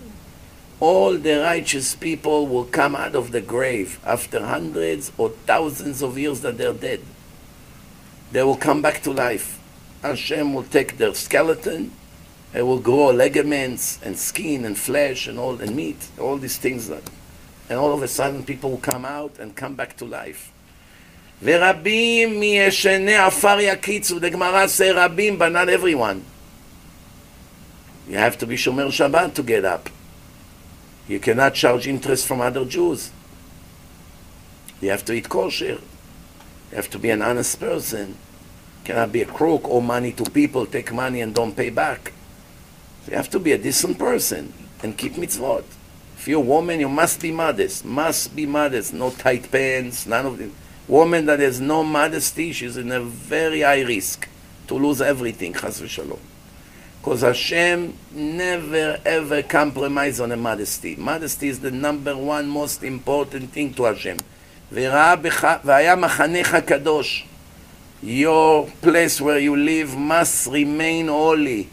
all the righteous people will come out of the grave after hundreds or thousands of years that they're dead. They will come back to life. Hashem will take their skeleton, it will grow ligaments and skin and flesh and all and meat, all these things that, and all of a sudden people will come out and come back to life. ורבים מישני עפר יקיצו, the Gemara say רבים, but not everyone. You have to be Shomer Shabbat to get up. You cannot charge interest from other Jews. You have to eat kosher. You have to be an honest person. You cannot be a crook, owe money to people, take money and don't pay back. So you have to be a decent person and keep mitzvot. If you're a woman, you must be modest. Must be modest. No tight pants, none of them. Woman that has no modesty, she's in a very high risk to lose everything, chas v'shalom. Because Hashem never ever compromise on a modesty. Modesty is the number one most important thing to Hashem. והיה מחנך הקדוש. Your place where you live must remain holy.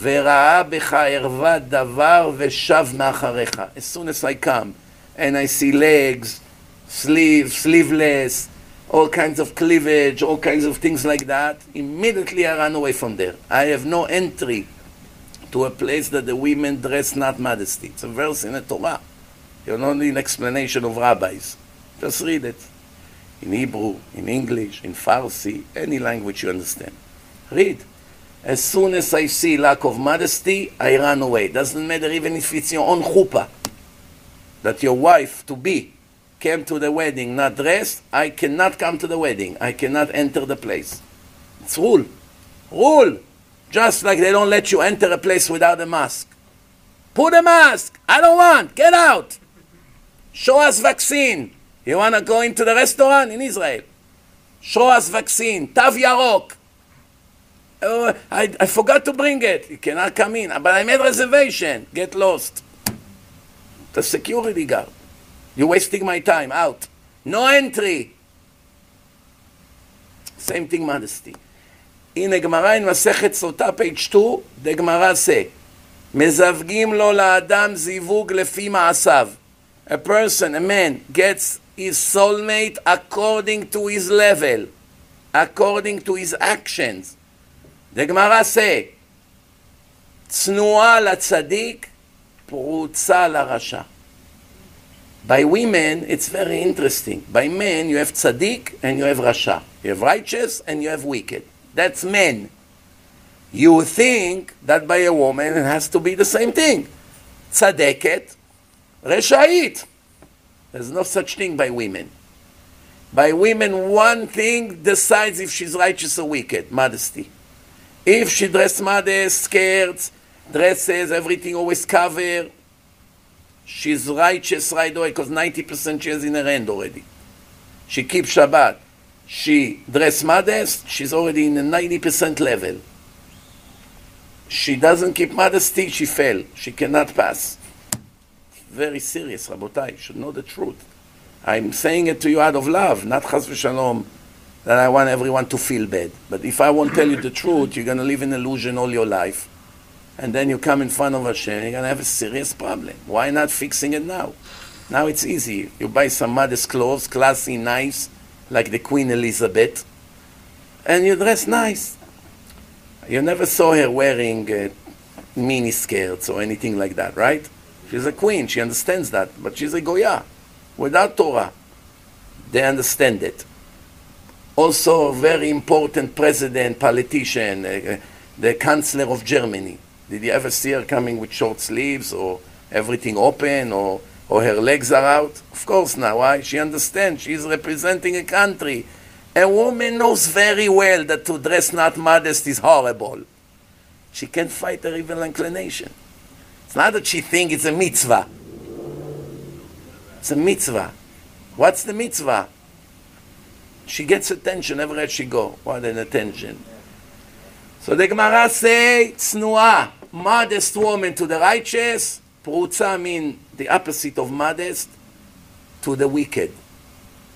וראה בך ערוות דבר ושב מאחריך. As soon as I come and I see legs, sleeves, sleeveless, all kinds of cleavage, all kinds of things like that, immediately I run away from there. I have no entry to a place that the women dress not modesty. It's a verse in the Torah. You don't need an explanation of rabbis. Just read it. In Hebrew, in English, in Farsi, any language you understand. Read. As soon as I see lack of modesty, I run away. Doesn't matter even if it's your own chuppah. That your wife to be came to the wedding not dressed, I cannot come to the wedding. I cannot enter the place. It's rule. Rule. Just like they don't let you enter a place without a mask. Put a mask. I don't want. Get out. Show us vaccine. You want to go into the restaurant in Israel? Show us vaccine. Tav Yarok. Oh, I, I forgot to bring it. You cannot come in. But I made reservation. Get lost. The security guard. You're wasting my time. Out. No entry. Same thing, modesty. הנה גמרא in מסכת סוטה, page 2, the גמרא say, מזווגים לו לאדם זיווג לפי מעשיו. A person, a man, gets his soulmate according to his level, according to his actions. The Gemara say, צנועה לצדיק, פרוצה לרשע. By women, it's very interesting. By men, you have tzaddik and you have rasha. You have righteous and you have wicked. That's men. You think that by a woman it has to be the same thing. Tzadeket, reshait. There's no such thing by women. By women, one thing decides if she's righteous or wicked modesty. If she dress modest, skirts, dresses, everything always covered, she's righteous right away because 90% she has in her hand already. She keeps Shabbat. She dress modest, she's already in a 90% level. She doesn't keep modesty, she fell. She cannot pass. Very serious, Rabotai. You should know the truth. I'm saying it to you out of love, not chas v'shalom, that I want everyone to feel bad. But if I won't tell you the truth, you're going to live in illusion all your life and then you come in front of Hashem, you're going to have a serious problem. Why not fixing it now? Now it's easy. You buy some modest clothes, classy, nice, like the Queen Elizabeth, and you dress nice. You never saw her wearing uh, mini skirts or anything like that, right? She's a queen, she understands that, but she's a Goya without Torah. They understand it. Also, a very important president, politician, uh, the Chancellor of Germany. Did you ever see her coming with short sleeves or everything open or, or her legs are out? Of course not. Why? She understands. She's representing a country. A woman knows very well that to dress not modest is horrible. She can't fight her evil inclination. It's not that she thinks it's a mitzvah. It's a mitzvah. What's the mitzvah? She gets attention everywhere she go. What an attention. So the Gemara say, tznuah, modest woman to the righteous, prutza mean the opposite of modest, to the wicked.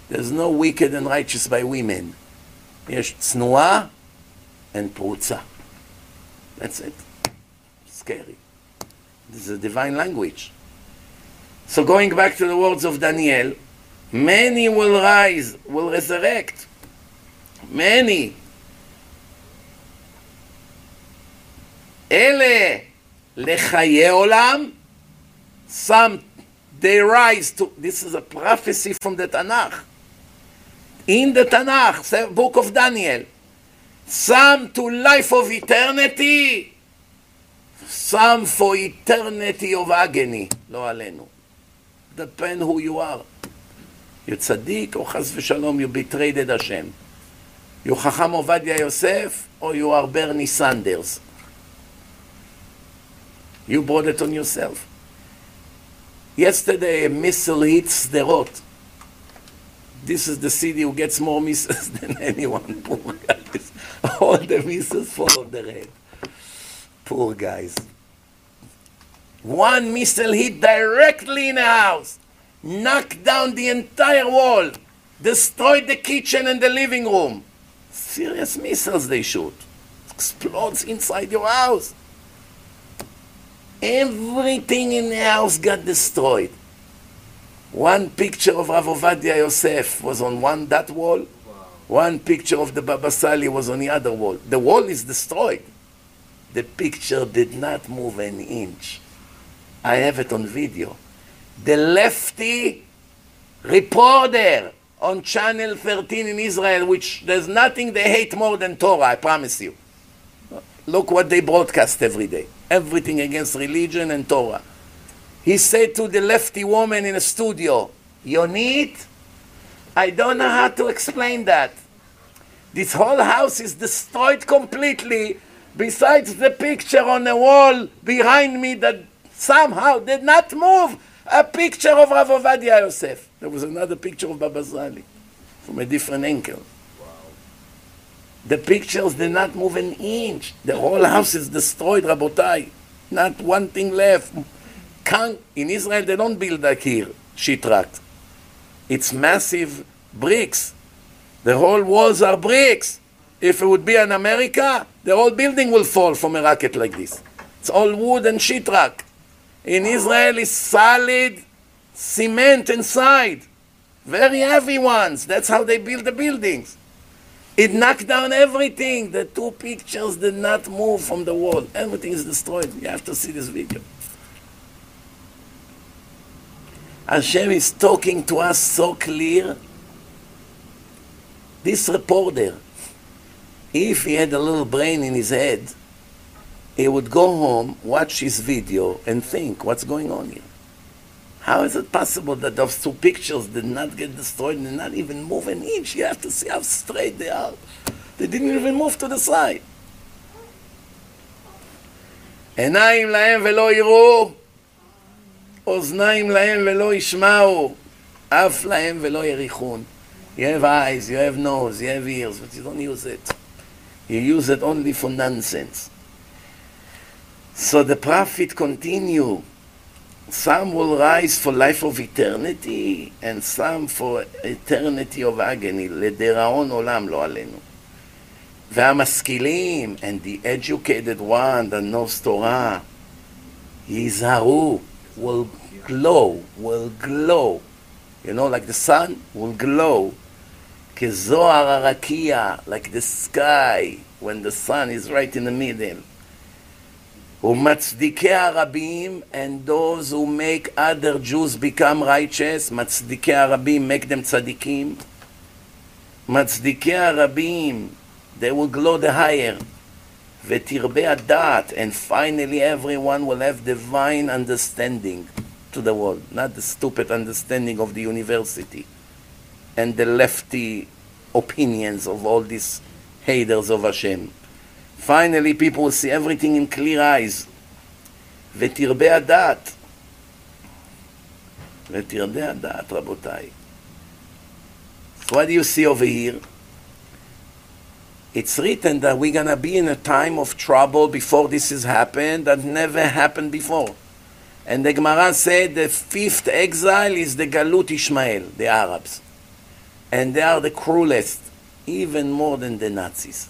There's no wicked and righteous by women. יש צנועה and prutza. That's it. Scary. This is a divine language. So going back to the words of Daniel, many will rise, will resurrect. Many. אלה לחיי עולם, some they rise to, this is a prophecy from the Tanakh. In the Tanakh, book of Daniel, some to life of eternity, some for eternity of agony, לא עלינו. Depend who you are. You tzaddik or chas v'shalom, you betrayed Hashem. You Chacham Ovadia Yosef or you are Bernie Sanders. You brought it on yourself. Yesterday, a missile hits the Sderot. This is the city who gets more missiles [LAUGHS] than anyone. [LAUGHS] Poor guys. All the missiles fall on their head. Poor guys. One missile hit directly in a house, knocked down the entire wall, destroyed the kitchen and the living room. Serious missiles they shoot. Explodes inside your house. Everything in the house got destroyed. One picture of Rav Ovadia Yosef was on one that wall. One picture of the Baba Sali was on the other wall. The wall is destroyed. The picture did not move an inch. I have it on video. The lefty reporter on Channel 13 in Israel, which there's nothing they hate more than Torah, I promise you. Look what they broadcast every day. Everything against religion and Torah. He said to the lefty woman in the studio, Yonit, I don't know how to explain that. This whole house is destroyed completely, besides the picture on the wall behind me that somehow did not move. A picture of Rav Ovadia Yosef. There was another picture of Baba Sali from a different angle. The pictures did not move an inch. The whole house is destroyed, Rabotai. Not one thing left. Can't, in Israel, they don't build like here, sheetrock. It's massive bricks. The whole walls are bricks. If it would be in America, the whole building will fall from a rocket like this. It's all wood and sheetrock. In Israel, it's solid cement inside. Very heavy ones. That's how they build the buildings. It knocked down everything. The two pictures did not move from the wall. Everything is destroyed. You have to see this video. Hashem is talking to us so clear. This reporter, if he had a little brain in his head, he would go home, watch his video, and think, what's going on here? How is it possible that those two pictures did not get destroyed and did not even move an inch? You have to see how straight they are. They didn't even move to the side. עיניים להם ולא יראו, אוזניים להם ולא ישמעו, אף להם ולא יריחון. You have eyes, you have nose, you have ears, but you don't use it. You use it only for nonsense. So the prophet continue. Some will rise for life of eternity, and some for eternity of agony, לדיראון עולם לא עלינו. והמשכילים, and the educated one that knows Torah, ייזהרו, will glow, will glow. You know, like the sun will glow. כזוהר הרקיע, like the sky, when the sun is right in the middle. ומצדיקי הרבים, and those who make other Jews become righteous, מצדיקי הרבים, make them צדיקים. מצדיקי הרבים, they will glow the higher. ותרבה הדעת, and finally everyone will have divine understanding to the world, not the stupid understanding of the university and the lefty opinions of all these haters of Hashem. Finally, people will see everything in clear eyes. ותרבה הדעת. ותרבה הדעת, רבותיי. So what do you see over here? It's written that we're going to be in a time of trouble before this has happened that never happened before. And the Gemara said the fifth exile is the Galut Ishmael, the Arabs. And they are the cruelest, even more than the Nazis.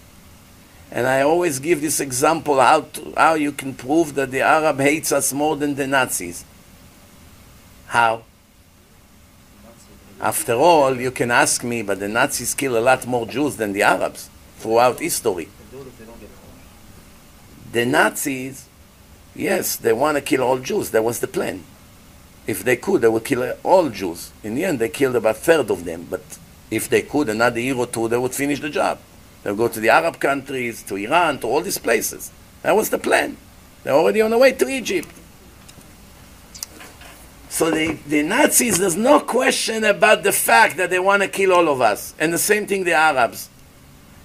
And I always give this example how, to, how you can prove that the Arab hates us more than the Nazis. How? After all, you can ask me, but the Nazis kill a lot more Jews than the Arabs throughout history. The Nazis, yes, they want to kill all Jews. That was the plan. If they could, they would kill all Jews. In the end, they killed about a third of them. But if they could, another year or two, they would finish the job. They'll go to the Arab countries, to Iran, to all these places. That was the plan. They're already on the way to Egypt. So the, the Nazis, there's no question about the fact that they want to kill all of us. And the same thing the Arabs.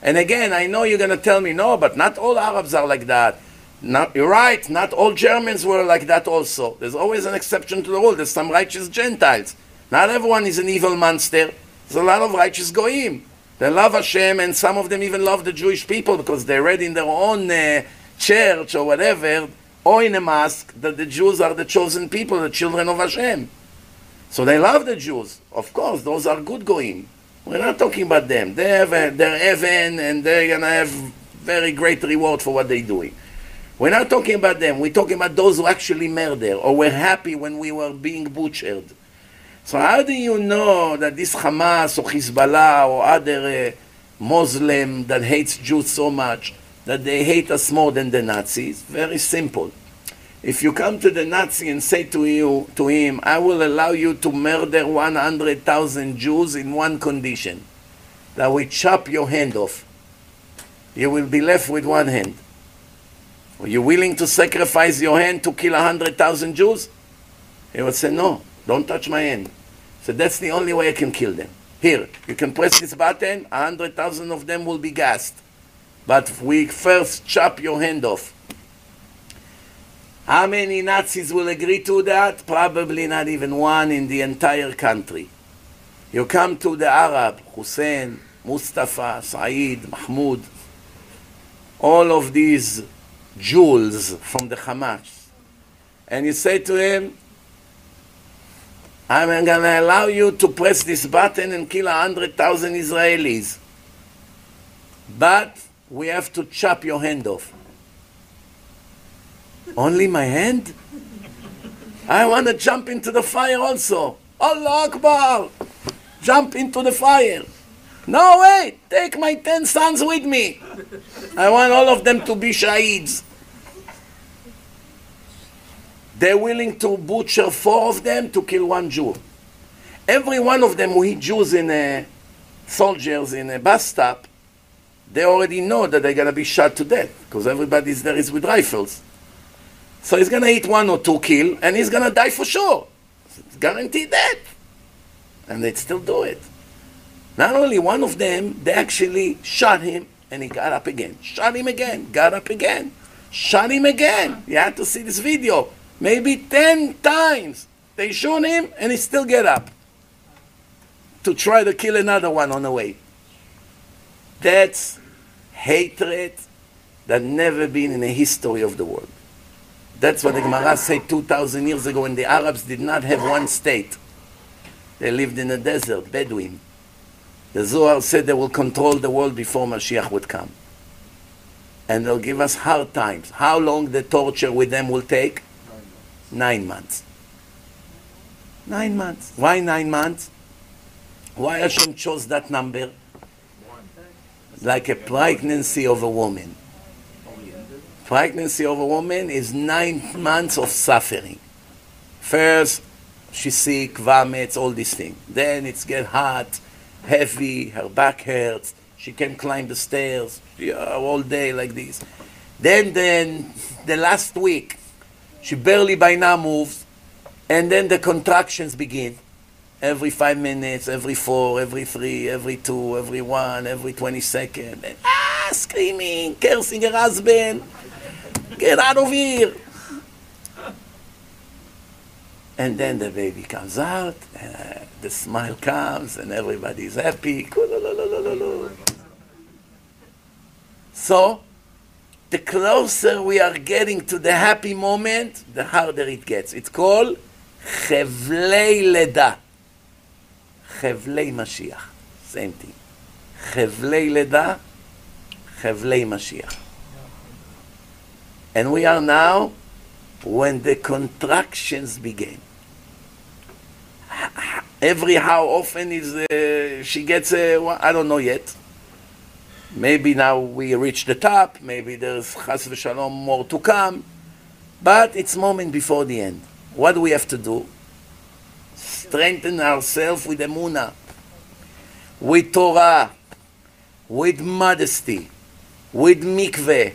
And again, I know you're going to tell me, no, but not all Arabs are like that. Not, you're right, not all Germans were like that also. There's always an exception to the rule. There's some righteous Gentiles. Not everyone is an evil monster. There's a lot of righteous Goyim. They love Hashem, and some of them even love the Jewish people because they read in their own uh, church or whatever, or in a mosque, that the Jews are the chosen people, the children of Hashem. So they love the Jews. Of course, those are good Goyim. We're not talking about them. They have a, heaven, and they're going to have very great reward for what they're doing. We're not talking about them. We're talking about those who actually murder or were happy when we were being butchered. So how do you know that this Hamas or Hezbollah or other uh, Muslim that hates Jews so much, that they hate us more than the Nazis? Very simple. If you come to the Nazi and say to you to him, I will allow you to murder 100,000 Jews in one condition, that we chop your hand off. You will be left with one hand. Are you willing to sacrifice your hand to kill 100,000 Jews? He would say, no. Don't touch my hand. So that's the only way I can kill them. Here, you can press this button, a hundred thousand of them will be gassed. But we first chop your hand off. How many Nazis will agree to that? Probably not even one in the entire country. You come to the Arab, Hussein, Mustafa, Saeed, Mahmoud, all of these jewels from the Hamas, and you say to him, I'm going to allow you to press this button and kill 100,000 Israelis. but we have to chop your hand off. Only my hand? I want to jump into the fire also. Allah Akbar! Jump into the fire. No, wait, take my ten sons with me. I want all of them to be shaheeds. They're willing to butcher four of them to kill one Jew. Every one of them who hit Jews in a, soldiers in a bus stop, they already know that they're going to be shot to death because everybody's there is with rifles. So he's going to hit one or two kill and he's going to die for sure. It's guaranteed death. And they'd still do it. Not only one of them, they actually shot him and he got up again. Shot him again, got up again. Shot him again. You have to see this video. Maybe 10 times. They shoot him and he still get up to try to kill another one on the way. That's hatred that never been in the history of the world. That's what the Gemara said 2,000 years ago when the Arabs did not have one state. They lived in the desert, Bedouin. The Zohar said they will control the world before Mashiach would come. And they'll give us hard times. How long the torture with them will take? Nine months. Nine months. Why nine months? Why Hashem chose that number? Like a pregnancy of a woman. Pregnancy of a woman is nine months of suffering. First, she's sick, vomits, all these things. Then it's get hot, heavy, her back hurts, she can climb the stairs all day like this. Then, then the last week, she barely by now moves, and then the contractions begin. Every five minutes, every four, every three, every two, every one, every 20 seconds. And, ah, screaming, cursing her husband. Get out of here. And then the baby comes out, and uh, the smile comes, and everybody's happy. So, the closer we are getting to the happy moment, the harder it gets. It's called Chevlei Leda. Chevlei Mashiach. Same thing. Chevlei Leda, Chevlei Mashiach. And we are now when the contractions begin. Every how often is uh, she gets a, I don't know yet. Maybe now we reach the top, maybe there's chas v'shalom more to come, but it's moment before the end. What do we have to do? Strengthen ourselves with emuna, with Torah, with modesty, with mikveh,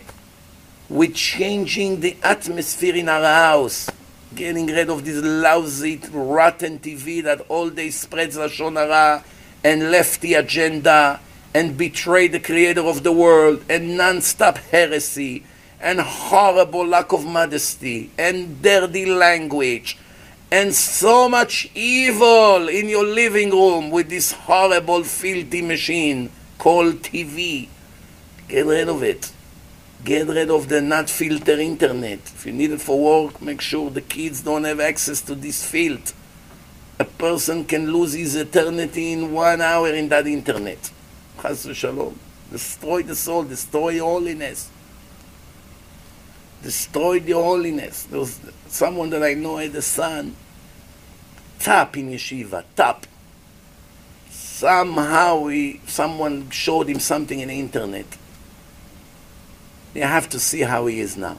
with changing the atmosphere in our house, getting rid of this lousy, rotten TV that all day spreads Lashon Hara and lefty agenda and betray the creator of the world and non-stop heresy and horrible lack of modesty and dirty language and so much evil in your living room with this horrible filthy machine called TV. Get rid of it. Get rid of the not filter internet. If you need it for work, make sure the kids don't have access to this field. A person can lose his eternity in one hour in that internet. Chas v'shalom. Destroy the soul, destroy holiness. Destroy the holiness. There was someone that I know had a son, top in yeshiva, top. Somehow he, someone showed him something in the internet. You have to see how he is now.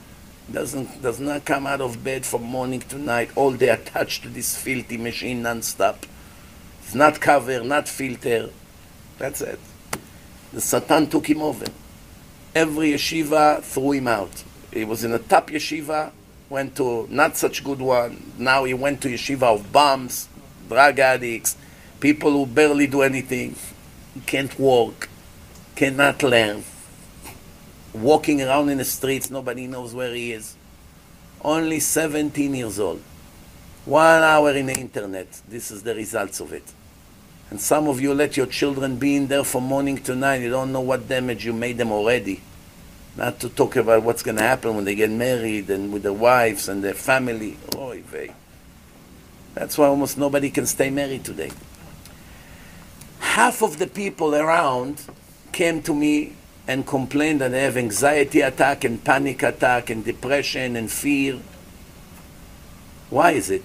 Doesn't does not come out of bed from morning to night, all day attached to this filthy machine non-stop. It's not cover, not filter. That's it. The Satan took him over. Every yeshiva threw him out. He was in a top yeshiva, went to not such good one. Now he went to yeshiva of bombs, drug addicts, people who barely do anything, can't walk, cannot learn. Walking around in the streets, nobody knows where he is. Only 17 years old. One hour in the internet. This is the results of it. And some of you let your children be in there from morning to night. You don't know what damage you made them already. Not to talk about what's going to happen when they get married and with their wives and their family. Oy vey. That's why almost nobody can stay married today. Half of the people around came to me and complained that they have anxiety attack and panic attack and depression and fear. Why is it?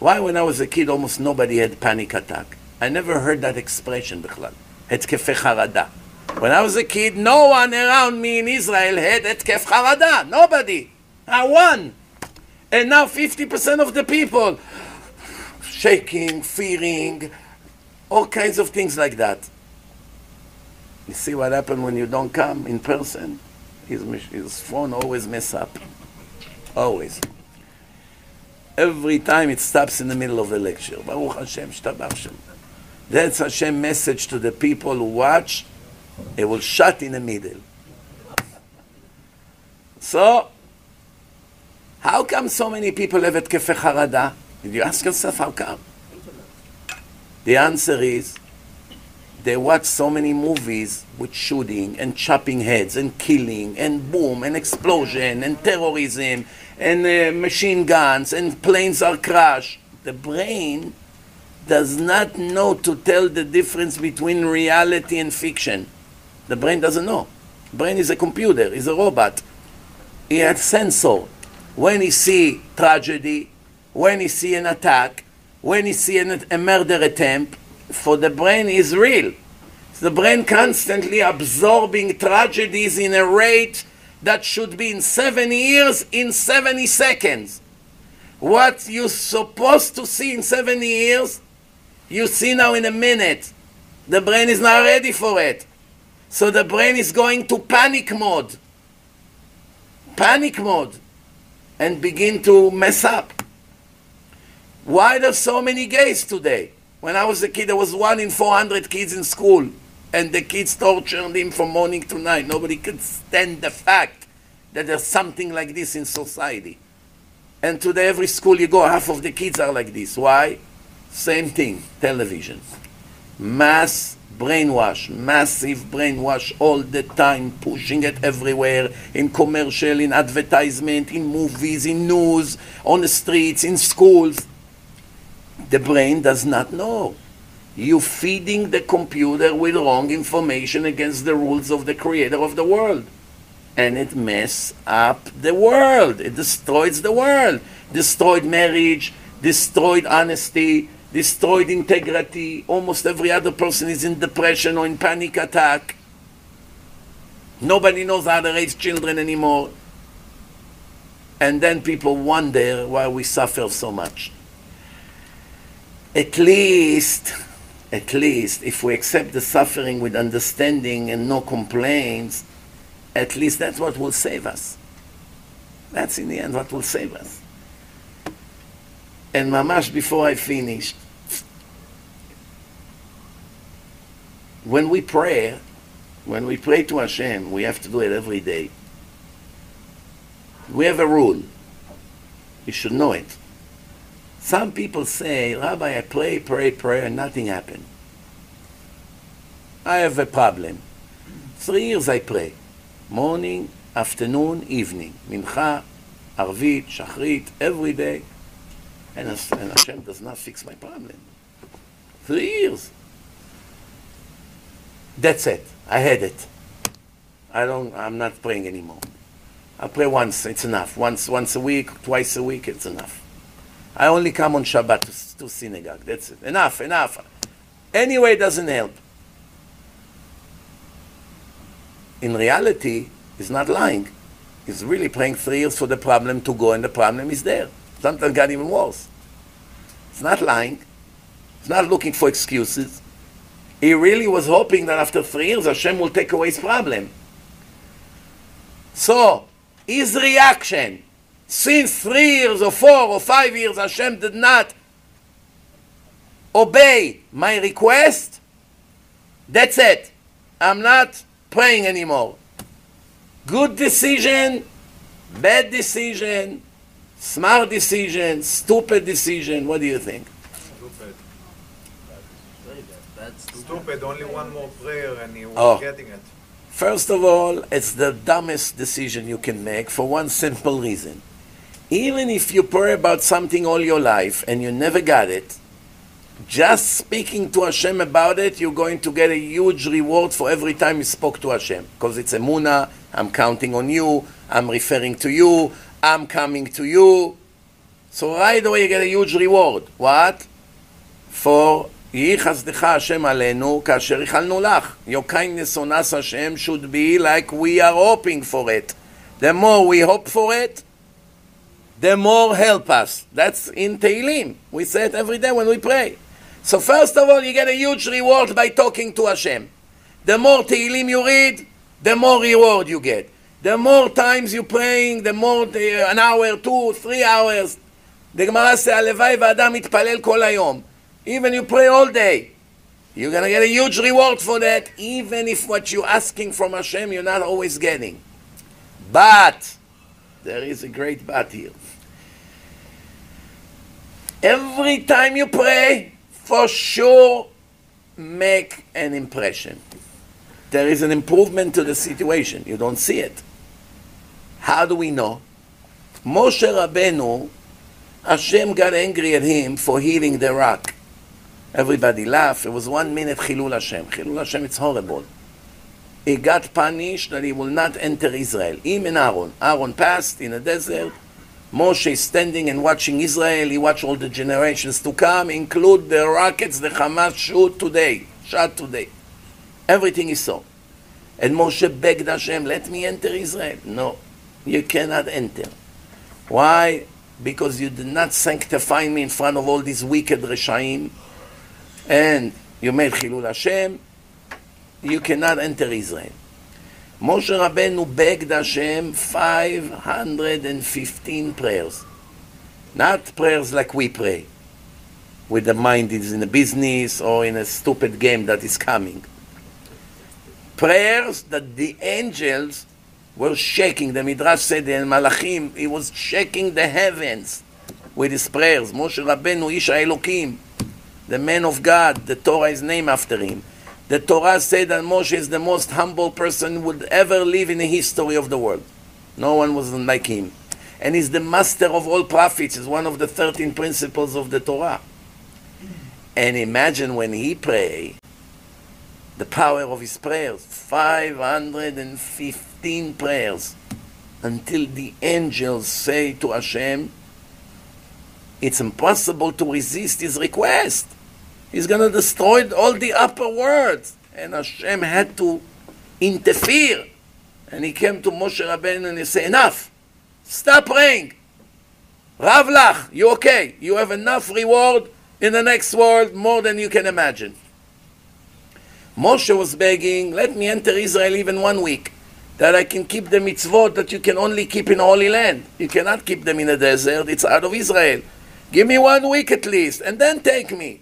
Why when I was a kid almost nobody had panic attack? I never heard that expression בכלל. התקפי חרדה. When I was a kid, no one around me in Israel had התקף חרדה. Nobody. I won. And now 50% of the people shaking, fearing, all kinds of things like that. You see what happens when you don't come in person? His, his phone always mess up. Always. Every time it stops in the middle of the lecture. Baruch Hashem, shtabach Shem. That's Hashem message to the people who watch. It will shut in the middle. So, how come so many people have התקפי חרדה? Did you ask yourself how come? The answer is they watch so many movies with shooting and chopping heads and killing and boom and explosion and terrorism and uh, machine guns and planes are crashed. The brain does not know to tell the difference between reality and fiction. The brain doesn't know. Brain is a computer, is a robot. He has sensor. When he see tragedy, when he see an attack, when he see an, a murder attempt, for the brain is real. The brain constantly absorbing tragedies in a rate that should be in seven years in 70 seconds. What you're supposed to see in 70 years, you see now in a minute. The brain is not ready for it. So the brain is going to panic mode. Panic mode. And begin to mess up. Why there's so many gays today? When I was a kid, there was one in 400 kids in school. And the kids tortured him from morning to night. Nobody could stand the fact that there's something like this in society. And today, every school you go, half of the kids are like this. Why? Same thing, television. Mass brainwash, massive brainwash all the time, pushing it everywhere, in commercial, in advertisement, in movies, in news, on the streets, in schools. The brain does not know. You feeding the computer with wrong information against the rules of the creator of the world. And it mess up the world. It destroys the world. Destroyed marriage, destroyed honesty, destroyed integrity. Almost every other person is in depression or in panic attack. Nobody knows how to raise children anymore. And then people wonder why we suffer so much. At least, at least, if we accept the suffering with understanding and no complaints, at least that's what will save us. That's in the end what will save us. And mamash, before I finished, when we pray, when we pray to Hashem, we have to do it every day. We have a rule. You should know it. Some people say, Rabbi, I pray, pray, pray, and nothing happened. I have a problem. Three years I pray. Morning, afternoon, evening. Mincha, Arvit, Shachrit, every day. And, Hashem does not fix my problem. Three years. That's it. I had it. I don't, I'm not praying anymore. I pray once, it's enough. Once, once a week, twice a week, it's enough. I only come on Shabbat to, to synagogue. That's it. Enough, enough. Anyway, it doesn't help. In reality, he's not lying. He's really praying three years for the problem to go, and the problem is there. Sometimes got even worse. He's not lying. He's not looking for excuses. He really was hoping that after three years, Hashem will take away his problem. So, his reaction, since three years or four or five years, Hashem did not obey my request, that's it. I'm not praying anymore. Good decision, bad decision, smart decision, stupid decision. What do you think? Stupid. Very bad. Bad, stupid. Stupid. Only one more prayer and he was Oh. getting it. First of all, it's the dumbest decision you can make for one simple reason. Even if you pray about something all your life and you never got it, Just speaking to Hashem about it, you're going to get a huge reward for every time you spoke to Hashem. Because it's Emuna, I'm counting on you, I'm referring to you, I'm coming to you. So right away you get a huge reward. What? For יהי חסדך השם עלינו כאשר איחלנו לך. Your kindness on us, Hashem, should be like we are hoping for it. The more we hope for it, the more help us. That's in Tehillim. We say it every day when we pray. So first of all, you get a huge reward by talking to Hashem. The more Tehillim you read, the more reward you get. The more times you're praying, the more, uh, an hour, two, three hours. The Gemara says, הלוואי ואדם יתפלל כל היום. Even you pray all day, you're going to get a huge reward for that, even if what you're asking from Hashem you're not always getting. But, there is a great but here. Every time you pray, for sure make an impression. There is an improvement to the situation. You don't see it. How do we know? Moshe Rabbeinu, Hashem got angry at him for healing the rock. Everybody laughed. It was one minute Chilul Hashem. Chilul Hashem, it's horrible. He got punished that he will not enter Israel. Him and Aaron. Aaron passed in the desert. Moshe is standing and watching Israel. He watched all the generations to come, include the rockets the Hamas shoot today, shot today. Everything he saw. And Moshe begged Hashem, let me enter Israel. No, you cannot enter. Why? Because you did not sanctify me in front of all these wicked Reshaim and you made Chilul Hashem, you cannot enter Israel. Moshe Rabbeinu begged Hashem 515 prayers. Not prayers like we pray, with the mind is in a business or in a stupid game that is coming. Prayers that the angels were shaking. The Midrash said in Malachim, he was shaking the heavens with his prayers. Moshe Rabbeinu, Ish HaElokim the man of God. The Torah is named after him. The Torah said that Moshe is the most humble person would ever live in the history of the world. No one was like him. And he's the master of all prophets. He's one of the 13 principles of the Torah. And imagine when he pray, the power of his prayers, 515 prayers, until the angels say to Hashem, it's impossible to resist his request. He's going to destroy all the upper worlds. And Hashem had to interfere. And he came to Moshe Rabbeinu and he said, enough. Stop praying. Rav Lach, you okay? You have enough reward in the next world, more than you can imagine. Moshe was begging, let me enter Israel even one week, that I can keep the mitzvot that you can only keep in Holy Land. You cannot keep them in the desert, it's out of Israel. Give me one week at least, and then take me.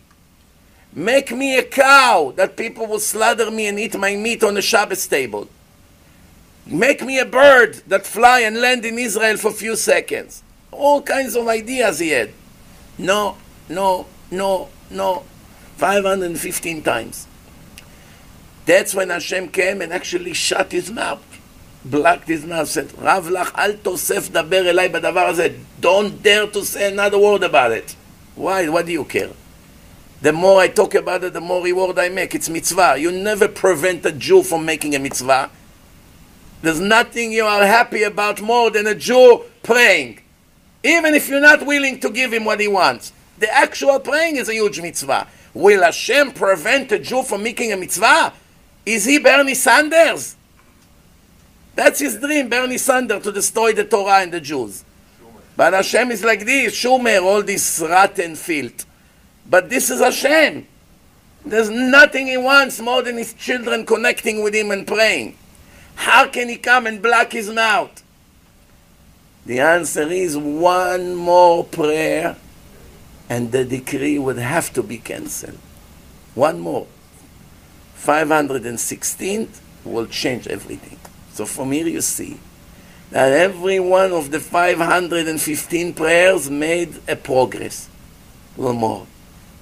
Make me a cow that people will slaughter me and eat my meat on the Shabbos table. Make me a bird that fly and land in Israel for a few seconds. All kinds of ideas he had. No, no, no, no. 515 times. That's when Hashem came and actually shut his mouth. Black his mouth said, Rav Lach, al tosef daber elai badavar. Don't dare to say another word about it. Why? What do you care? The more I talk about it, the more reward I make. It's mitzvah. You never prevent a Jew from making a mitzvah. There's nothing you are happy about more than a Jew praying. Even if you're not willing to give him what he wants. The actual praying is a huge mitzvah. Will Hashem prevent a Jew from making a mitzvah? Is he Bernie Sanders? That's his dream, Bernie Sanders, to destroy the Torah and the Jews. But Hashem is like this, Schumer, all this rotten filth. But this is Hashem. There's nothing he wants more than his children connecting with him and praying. How can he come and block his mouth? The answer is one more prayer and the decree would have to be cancelled. One more. 516th will change everything. So from here you see that every one of the 515 prayers made a progress. A little more,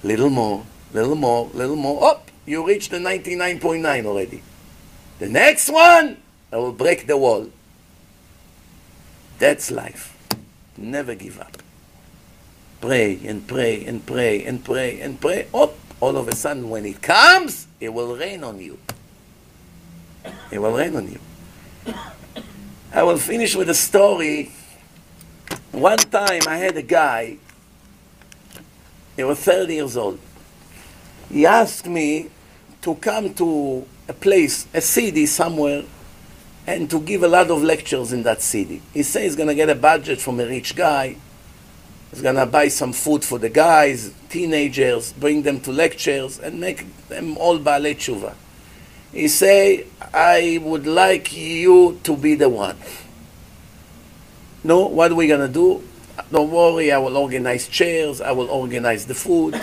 little more, little more, little more. Up, you reached the 99.9 already. The next one, I will break the wall. That's life. Never give up. Pray and pray and pray and pray and pray. Oh, all of a sudden, when it comes, it will rain on you. It will rain on you. I will finish with a story. One time I had a guy, he was 30 years old. He asked me to come to a place, a city somewhere, and to give a lot of lectures in that city. He says he's going to get a budget from a rich guy. He's going to buy some food for the guys, teenagers, bring them to lectures, and make them all Baalei Tshuva. He say, I would like you to be the one. No, what are we going to do? Don't worry, I will organize chairs, I will organize the food,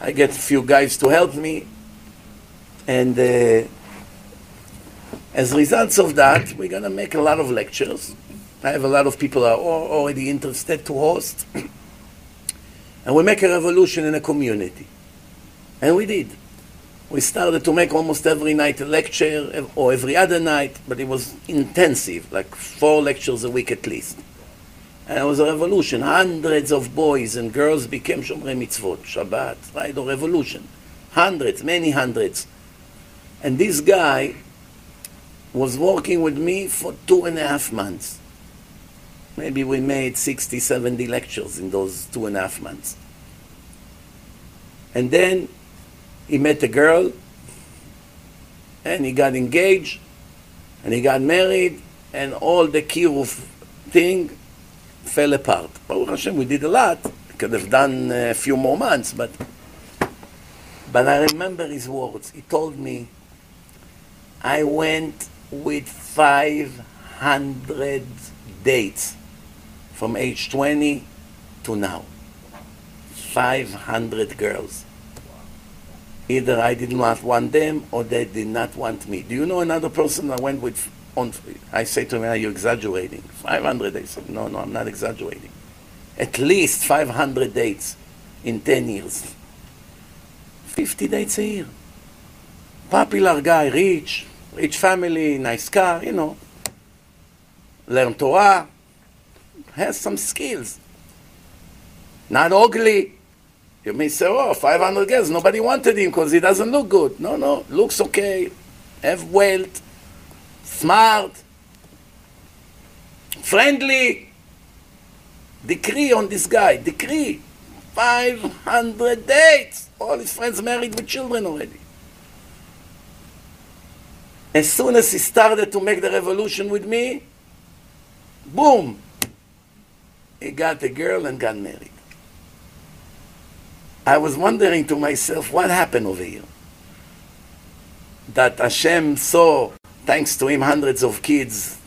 I get a few guys to help me. And uh, as results of that, we're going to make a lot of lectures. I have a lot of people are already interested to host. [CLEARS THROAT] and we make a revolution in a community. And we did. We started to make almost every night a lecture or every other night, but it was intensive, like four lectures a week at least. And it was a revolution. Hundreds of boys and girls became Shomrei Mitzvot, Shabbat, right? A revolution. Hundreds, many hundreds. And this guy was working with me for two and a half months. Maybe we made 60, 70 lectures in those two and a half months. And then he met a girl, and he got engaged, and he got married, and all the kiruv thing fell apart. Baruch Hashem, we did a lot. We could have done a few more months, but but I remember his words. He told me, I went with 500 dates from age 20 to now. 500 girls. Either I did not want them or they did not want me. Do you know another person I went with? On, I say to him, Are you exaggerating? 500 They said, No, no, I'm not exaggerating. At least 500 dates in 10 years. 50 dates a year. Popular guy, rich, rich family, nice car, you know. Learn Torah, has some skills. Not ugly. You may say, oh, 500 girls, nobody wanted him because he doesn't look good. No, no, looks okay, have wealth, smart, friendly. Decree on this guy, decree. 500 dates. All his friends married with children already. As soon as he started to make the revolution with me, boom, he got a girl and got married. I was wondering to myself, what happened over here? That Hashem saw, thanks to him, hundreds of kids,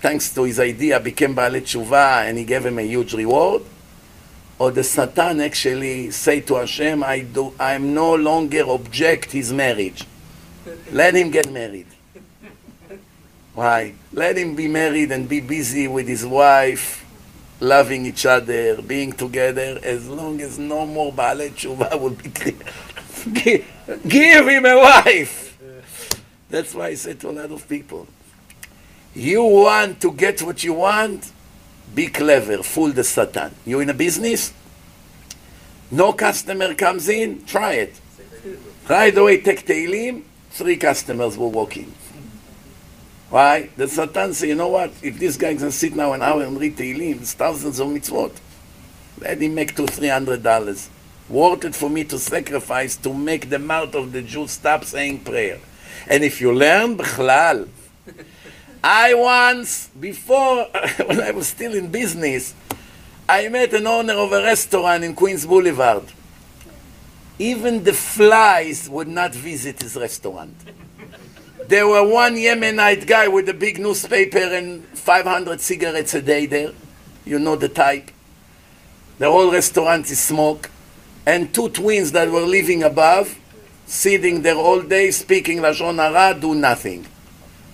thanks to his idea, became Baalei Tshuva and he gave him a huge reward? Or the Satan actually say to Hashem, I do, I'm no longer object his marriage. Let him get married. Why? Let him be married and be busy with his wife, loving each other, being together, as long as no more Baalei Tshuva will be clear. [LAUGHS] Give him a wife! That's why I say to a lot of people, you want to get what you want? Be clever, fool the Satan. You in a business? No customer comes in? Try it. Right away, take Tehillim, three customers will walk in. Why? The Satan say, you know what? If this guy can sit now an hour and read Tehillim, it's thousands of mitzvot. Let him make two, three hundred dollars. Worth it for me to sacrifice to make the mouth of the Jew stop saying prayer. And if you learn B'chlal, I once, before, [LAUGHS] when I was still in business, I met an owner of a restaurant in Queens Boulevard. Even the flies would not visit his restaurant. There were one Yemenite guy with a big newspaper and 500 cigarettes a day there. You know the type. The whole restaurant is smoke. And two twins that were living above, sitting there all day, speaking Lashon Hara, do nothing.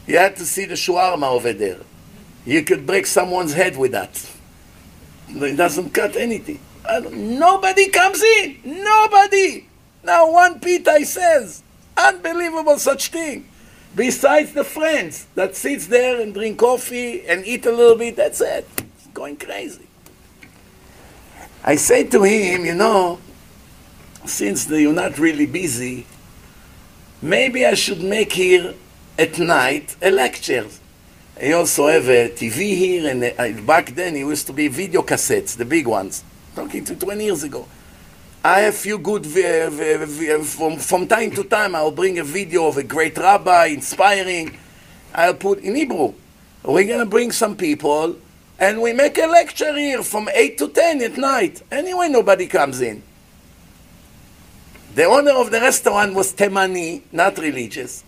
You had to see the shawarma over there. You could break someone's head with that. It doesn't cut anything. Nobody comes in. Nobody. Now one pita says, unbelievable such thing. Besides the friends that sits there and drink coffee and eat a little bit, that's it. It's going crazy. I say to him, you know, since you're not really busy, maybe I should make here at night a lecture. I also have a TV here, and back then it used to be video cassettes, the big ones, talking to 20 years ago. I have few good, vi- from, from time to time, I'll bring a video of a great rabbi, inspiring. I'll put in Hebrew. We're to bring some people, and we make a lecture here from 8 to 10 at night. Anyway, nobody comes in. The owner of the restaurant was Temani, not religious,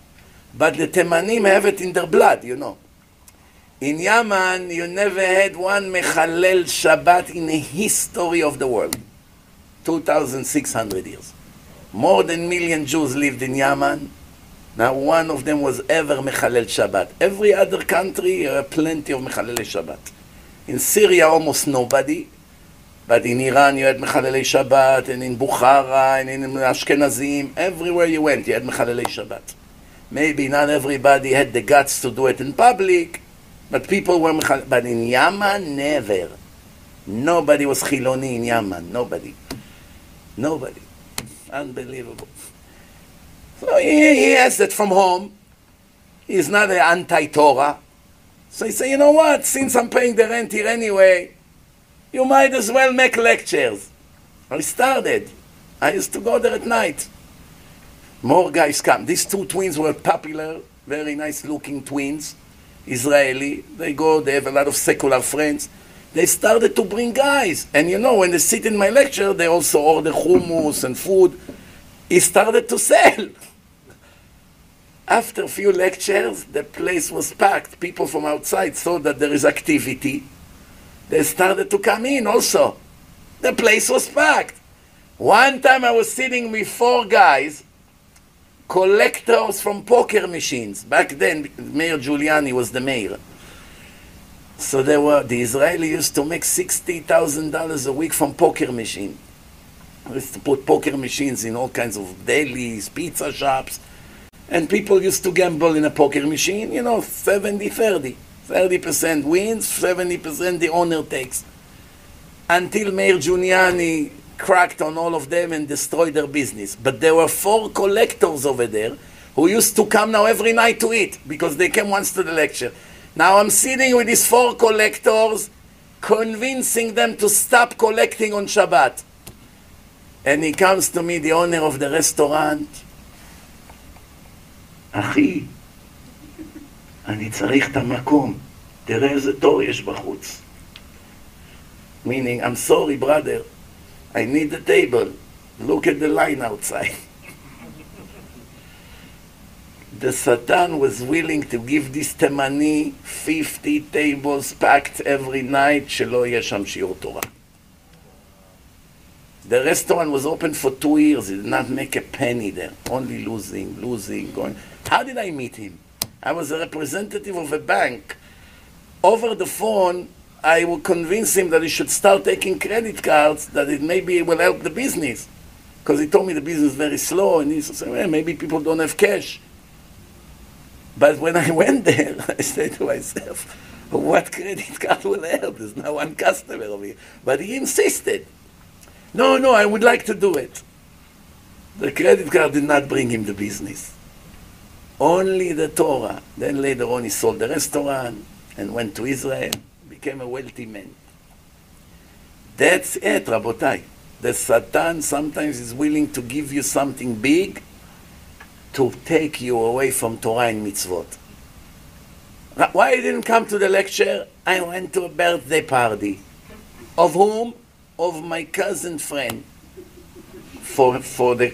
but the Temanim have it in their blood, you know. In Yemen, you never had one Mechalel Shabbat in the history of the world. 2,600 years. More than a million Jews lived in Yemen. Now one of them was ever Mechalel Shabbat. Every other country, uh, plenty of Mechalel Shabbat. In Syria, almost nobody. But in Iran, you had Mechalel Shabbat, and in Bukhara, and in Ashkenazim, everywhere you went, you had Mechalel Shabbat. Maybe not everybody had the guts to do it in public, but people were Mechalel. But in Yemen, never. Nobody was Chiloni in Yemen. Nobody. Nobody. Unbelievable. So he, he has that from home. He's not an anti-Torah. So he said, you know what, since I'm paying the rent here anyway, you might as well make lectures. I started. I used to go there at night. More guys come. These two twins were popular, very nice looking twins, Israeli. They go, they have a lot of secular friends. They started to bring guys. And you know, when they sit in my lecture, they also order hummus and food. It started to sell. [LAUGHS] After a few lectures, the place was packed. People from outside saw that there is activity. They started to come in also. The place was packed. One time I was sitting with four guys, collectors from poker machines. Back then, Mayor Giuliani was the mayor. So they were, the Israeli used to make $60,000 a week from poker machine. Used to put poker machines in all kinds of delis, pizza shops. And people used to gamble in a poker machine, you know, 70 30. 30% wins, 70% the owner takes. Until Mayor Giuliani cracked on all of them and destroyed their business. But there were four collectors over there who used to come now every night to eat because they came once to the lecture. Now I'm sitting with these four collectors, convincing them to stop collecting on Shabbat. And he comes to me, the owner of the restaurant, אחי, אני צריך את המקום, תראה איזה תור יש בחוץ. Meaning, I'm sorry, brother, I need the table. Look at the line outside. the Satan was willing to give this Temani 50 tables packed every night, שלא יהיה שם שיעור תורה. The restaurant was open for two years. He did not make a penny there. Only losing, losing, going. How did I meet him? I was a representative of a bank. Over the phone, I would convince him that he should start taking credit cards, that it maybe will help the business. Because he told me the business is very slow, and he said, well, maybe people don't have cash. But when I [LAUGHS] went there, I said to myself, what credit card will help? There's no one customer over here. But he insisted. No, no, I would like to do it. The credit card did not bring him the business. Only the Torah. Then later on, he sold the restaurant and went to Israel, became a wealthy man. That's it, Rabotai. The Satan sometimes is willing to give you something big to take you away from Torah and mitzvot. Why I didn't come to the lecture? I went to a birthday party. Of whom? Of my cousin friend. For, for, the,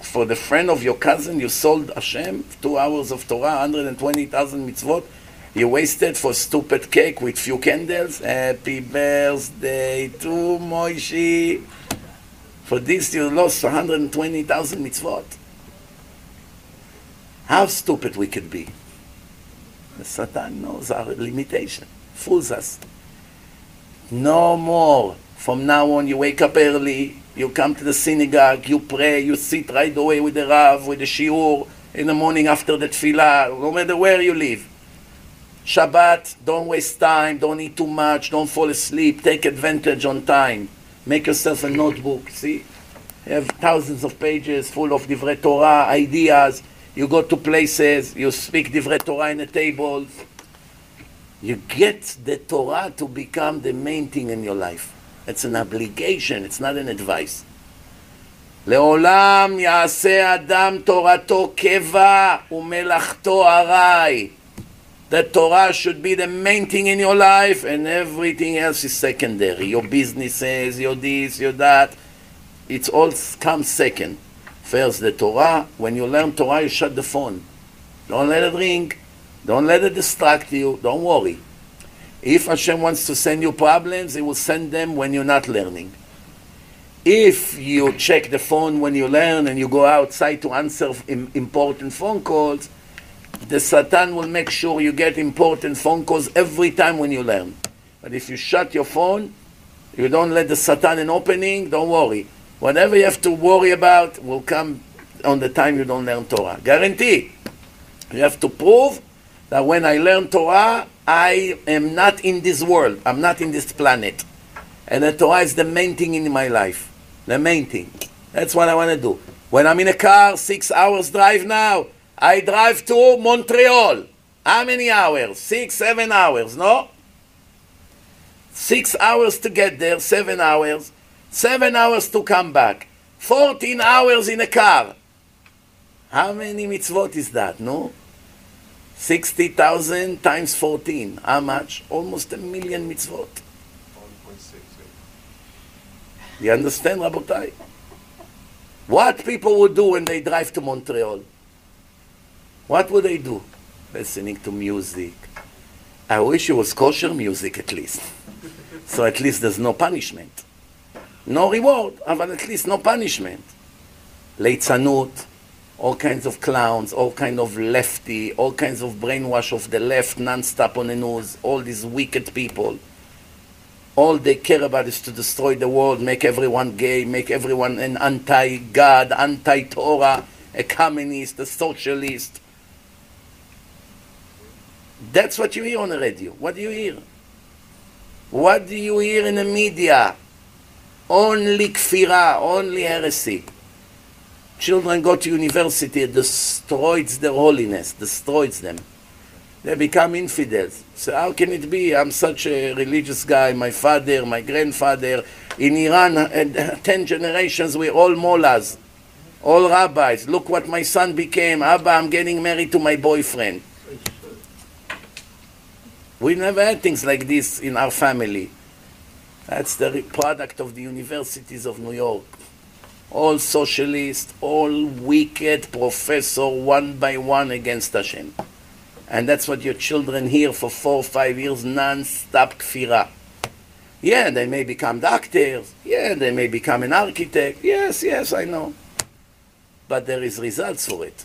for the friend of your cousin, you sold Hashem two hours of Torah, 120,000 mitzvot. You wasted for stupid cake with few candles. Happy birthday to Moishi. For this, you lost 120,000 mitzvot. How stupid we could be. The Satan knows our limitation, fools us. No more. From now on, you wake up early, you come to the synagogue, you pray, you sit right away with the Rav, with the Shiur, in the morning after the Tefillah, no matter where you live. Shabbat, don't waste time, don't eat too much, don't fall asleep, take advantage on time. Make yourself a notebook. See, you have thousands of pages full of divrei Torah ideas You go to places, you speak divrei Torah in the tables. You get the Torah to become the main thing in your life. It's an obligation, it's not an advice. לעולם יעשה אדם תורתו קבע ומלאכתו ארעי. The Torah should be the main thing in your life and everything else is secondary. Your businesses, your this, your that. It's all comes second. First the Torah. When you learn Torah, you shut the phone. Don't let it ring. Don't let it distract you. Don't worry. If Hashem wants to send you problems, He will send them when you're not learning. If you check the phone when you learn and you go outside to answer important phone calls, the Satan will make sure you get important phone calls every time when you learn. But if you shut your phone, you don't let the Satan an opening, don't worry. Whatever you have to worry about will come on the time you don't learn Torah. Guarantee. You have to prove that when I learn Torah, I am not in this world. I'm not in this planet. And the Torah is the main thing in my life. The main thing. That's what I want to do. When I'm in a car, six hours drive now, I drive to Montreal. How many hours? Six, seven hours, no? Six hours to get there, seven hours. Seven hours to come back. 14 hours in a car. How many mitzvot is that, no? 60,000 times 14. How much? Almost a million mitzvot. 1.6. You understand, Rabotai? What people would do when they drive to Montreal? What would they do? Listening to music. I wish it was kosher music at least. So at least there's no punishment. No reward, but at least no punishment. ליצנות, all kinds of clowns, all kind of lefty, all kinds of brainwash of the left non-stop on the news, all these wicked people. All they care about is to destroy the world, make everyone gay, make everyone an anti-God, anti-Torah, a communist, a socialist. That's what you hear on the radio. What do you hear? What do you hear in the media? Only kfira, only heresy. Children go to university, it destroys their holiness, destroys them. They become infidels. So how can it be? I'm such a religious guy. My father, my grandfather, in Iran, uh, ten generations, we're all mullahs, all rabbis. Look what my son became. Abba, I'm getting married to my boyfriend. We never had things like this in our family. That's the product of the universities of New York. All socialist, all wicked professor, one by one against Hashem. And that's what your children hear for four or five years, non-stop kfira. Yeah, they may become doctors. Yeah, they may become an architect. Yes, yes, I know. But there is results for it.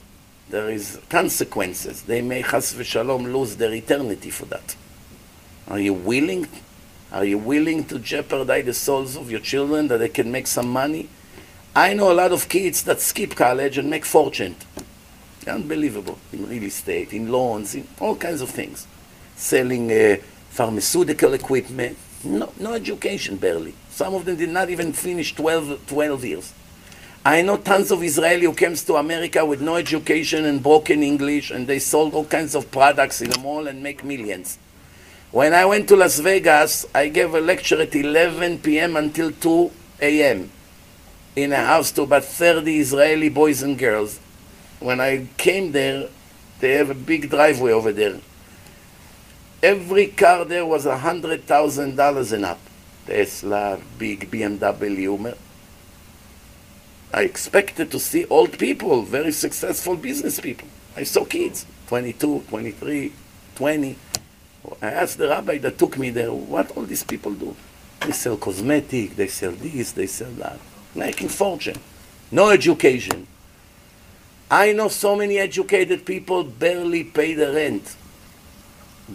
There is consequences. They may, chas v'shalom, lose their eternity for that. Are you willing? Are you willing to jeopardize the souls of your children that they can make some money? I know a lot of kids that skip college and make fortune. Unbelievable. In real estate, in loans, in all kinds of things. Selling uh, pharmaceutical equipment. No, no education, barely. Some of them did not even finish 12, 12 years. I know tons of Israeli who comes to America with no education and broken English, and they sold all kinds of products in the mall and make millions. When I went to Las Vegas, I gave a lecture at 11 p.m. until 2 a.m. in a house to about 30 Israeli boys and girls. When I came there, they have a big driveway over there. Every car there was a hundred thousand dollars and up. Tesla, big BMW. I expected to see old people, very successful business people. I saw kids, 22, 23, 20. I asked the rabbi that took me there, what all these people do? They sell cosmetic, they sell this, they sell that. Making fortune. No education. I know so many educated people barely pay the rent.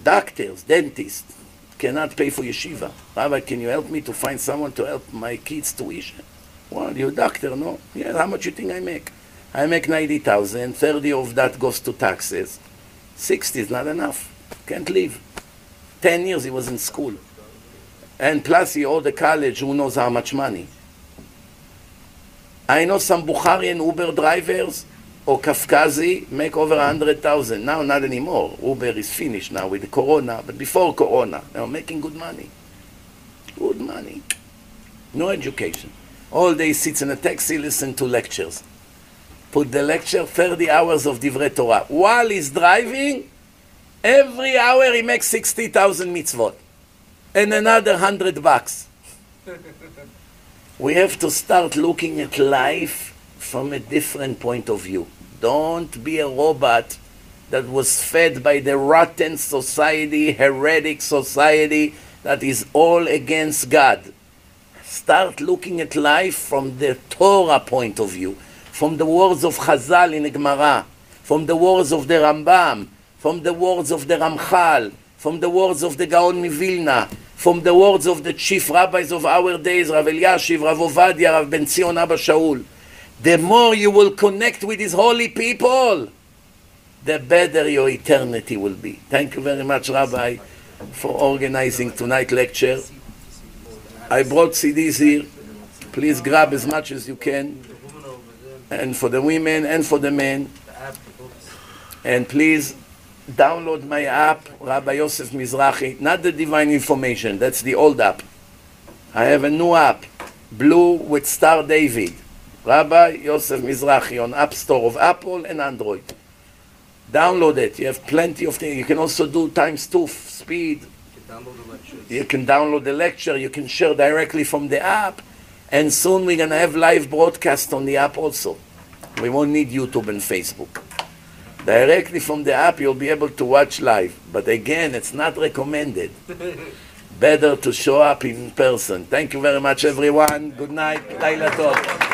Doctors, dentists cannot pay for yeshiva. Rabbi, can you help me to find someone to help my kids' tuition? Well, you're a doctor, no? Yeah, how much you think I make? I make 90,000, 30 of that goes to taxes. 60 is not enough. Can't live. 10 years he was in school. And plus he owed the college who knows how much money. I know some Bukharian Uber drivers or Kafkazi make over 100,000. Now not anymore. Uber is finished now with the Corona, but before Corona, they were making good money. Good money. No education. All day sits in a taxi, listen to lectures. Put the lecture 30 hours of Divrei Torah. While he's driving, every hour he makes 60,000 mitzvot. And another 100 bucks. we have to start looking at life from a different point of view. Don't be a robot that was fed by the rotten society, heretic society that is all against God. Start looking at life from the Torah point of view, from the words of Chazal in the Gemara, from the words of the Rambam, from the words of the Ramchal, from the words of the Gaon Mivilna, from the words of the chief rabbis of our days, Rav Eliashiv, Rav Ovadia, Rav Ben Zion Abba Shaul. The more you will connect with these holy people, the better your eternity will be. Thank you very much, Rabbi, for organizing tonight's lecture. I brought CDs here. Please grab as much as you can, and for the women and for the men. And please download my app, Rabbi Yosef Mizrahi. Not the Divine Information, that's the old app. I have a new app, blue with Star David. Rabbi Yosef Mizrahi on App Store of Apple and Android. Download it. You have plenty of things. You can also do times two speed. You can download the lecture. You can share directly from the app. And soon we're going to have live broadcast on the app also. We won't need YouTube and Facebook. Directly from the app, you'll be able to watch live. But again, it's not recommended. [LAUGHS] Better to show up in person. Thank you very much, everyone. Good night. Laila Tov.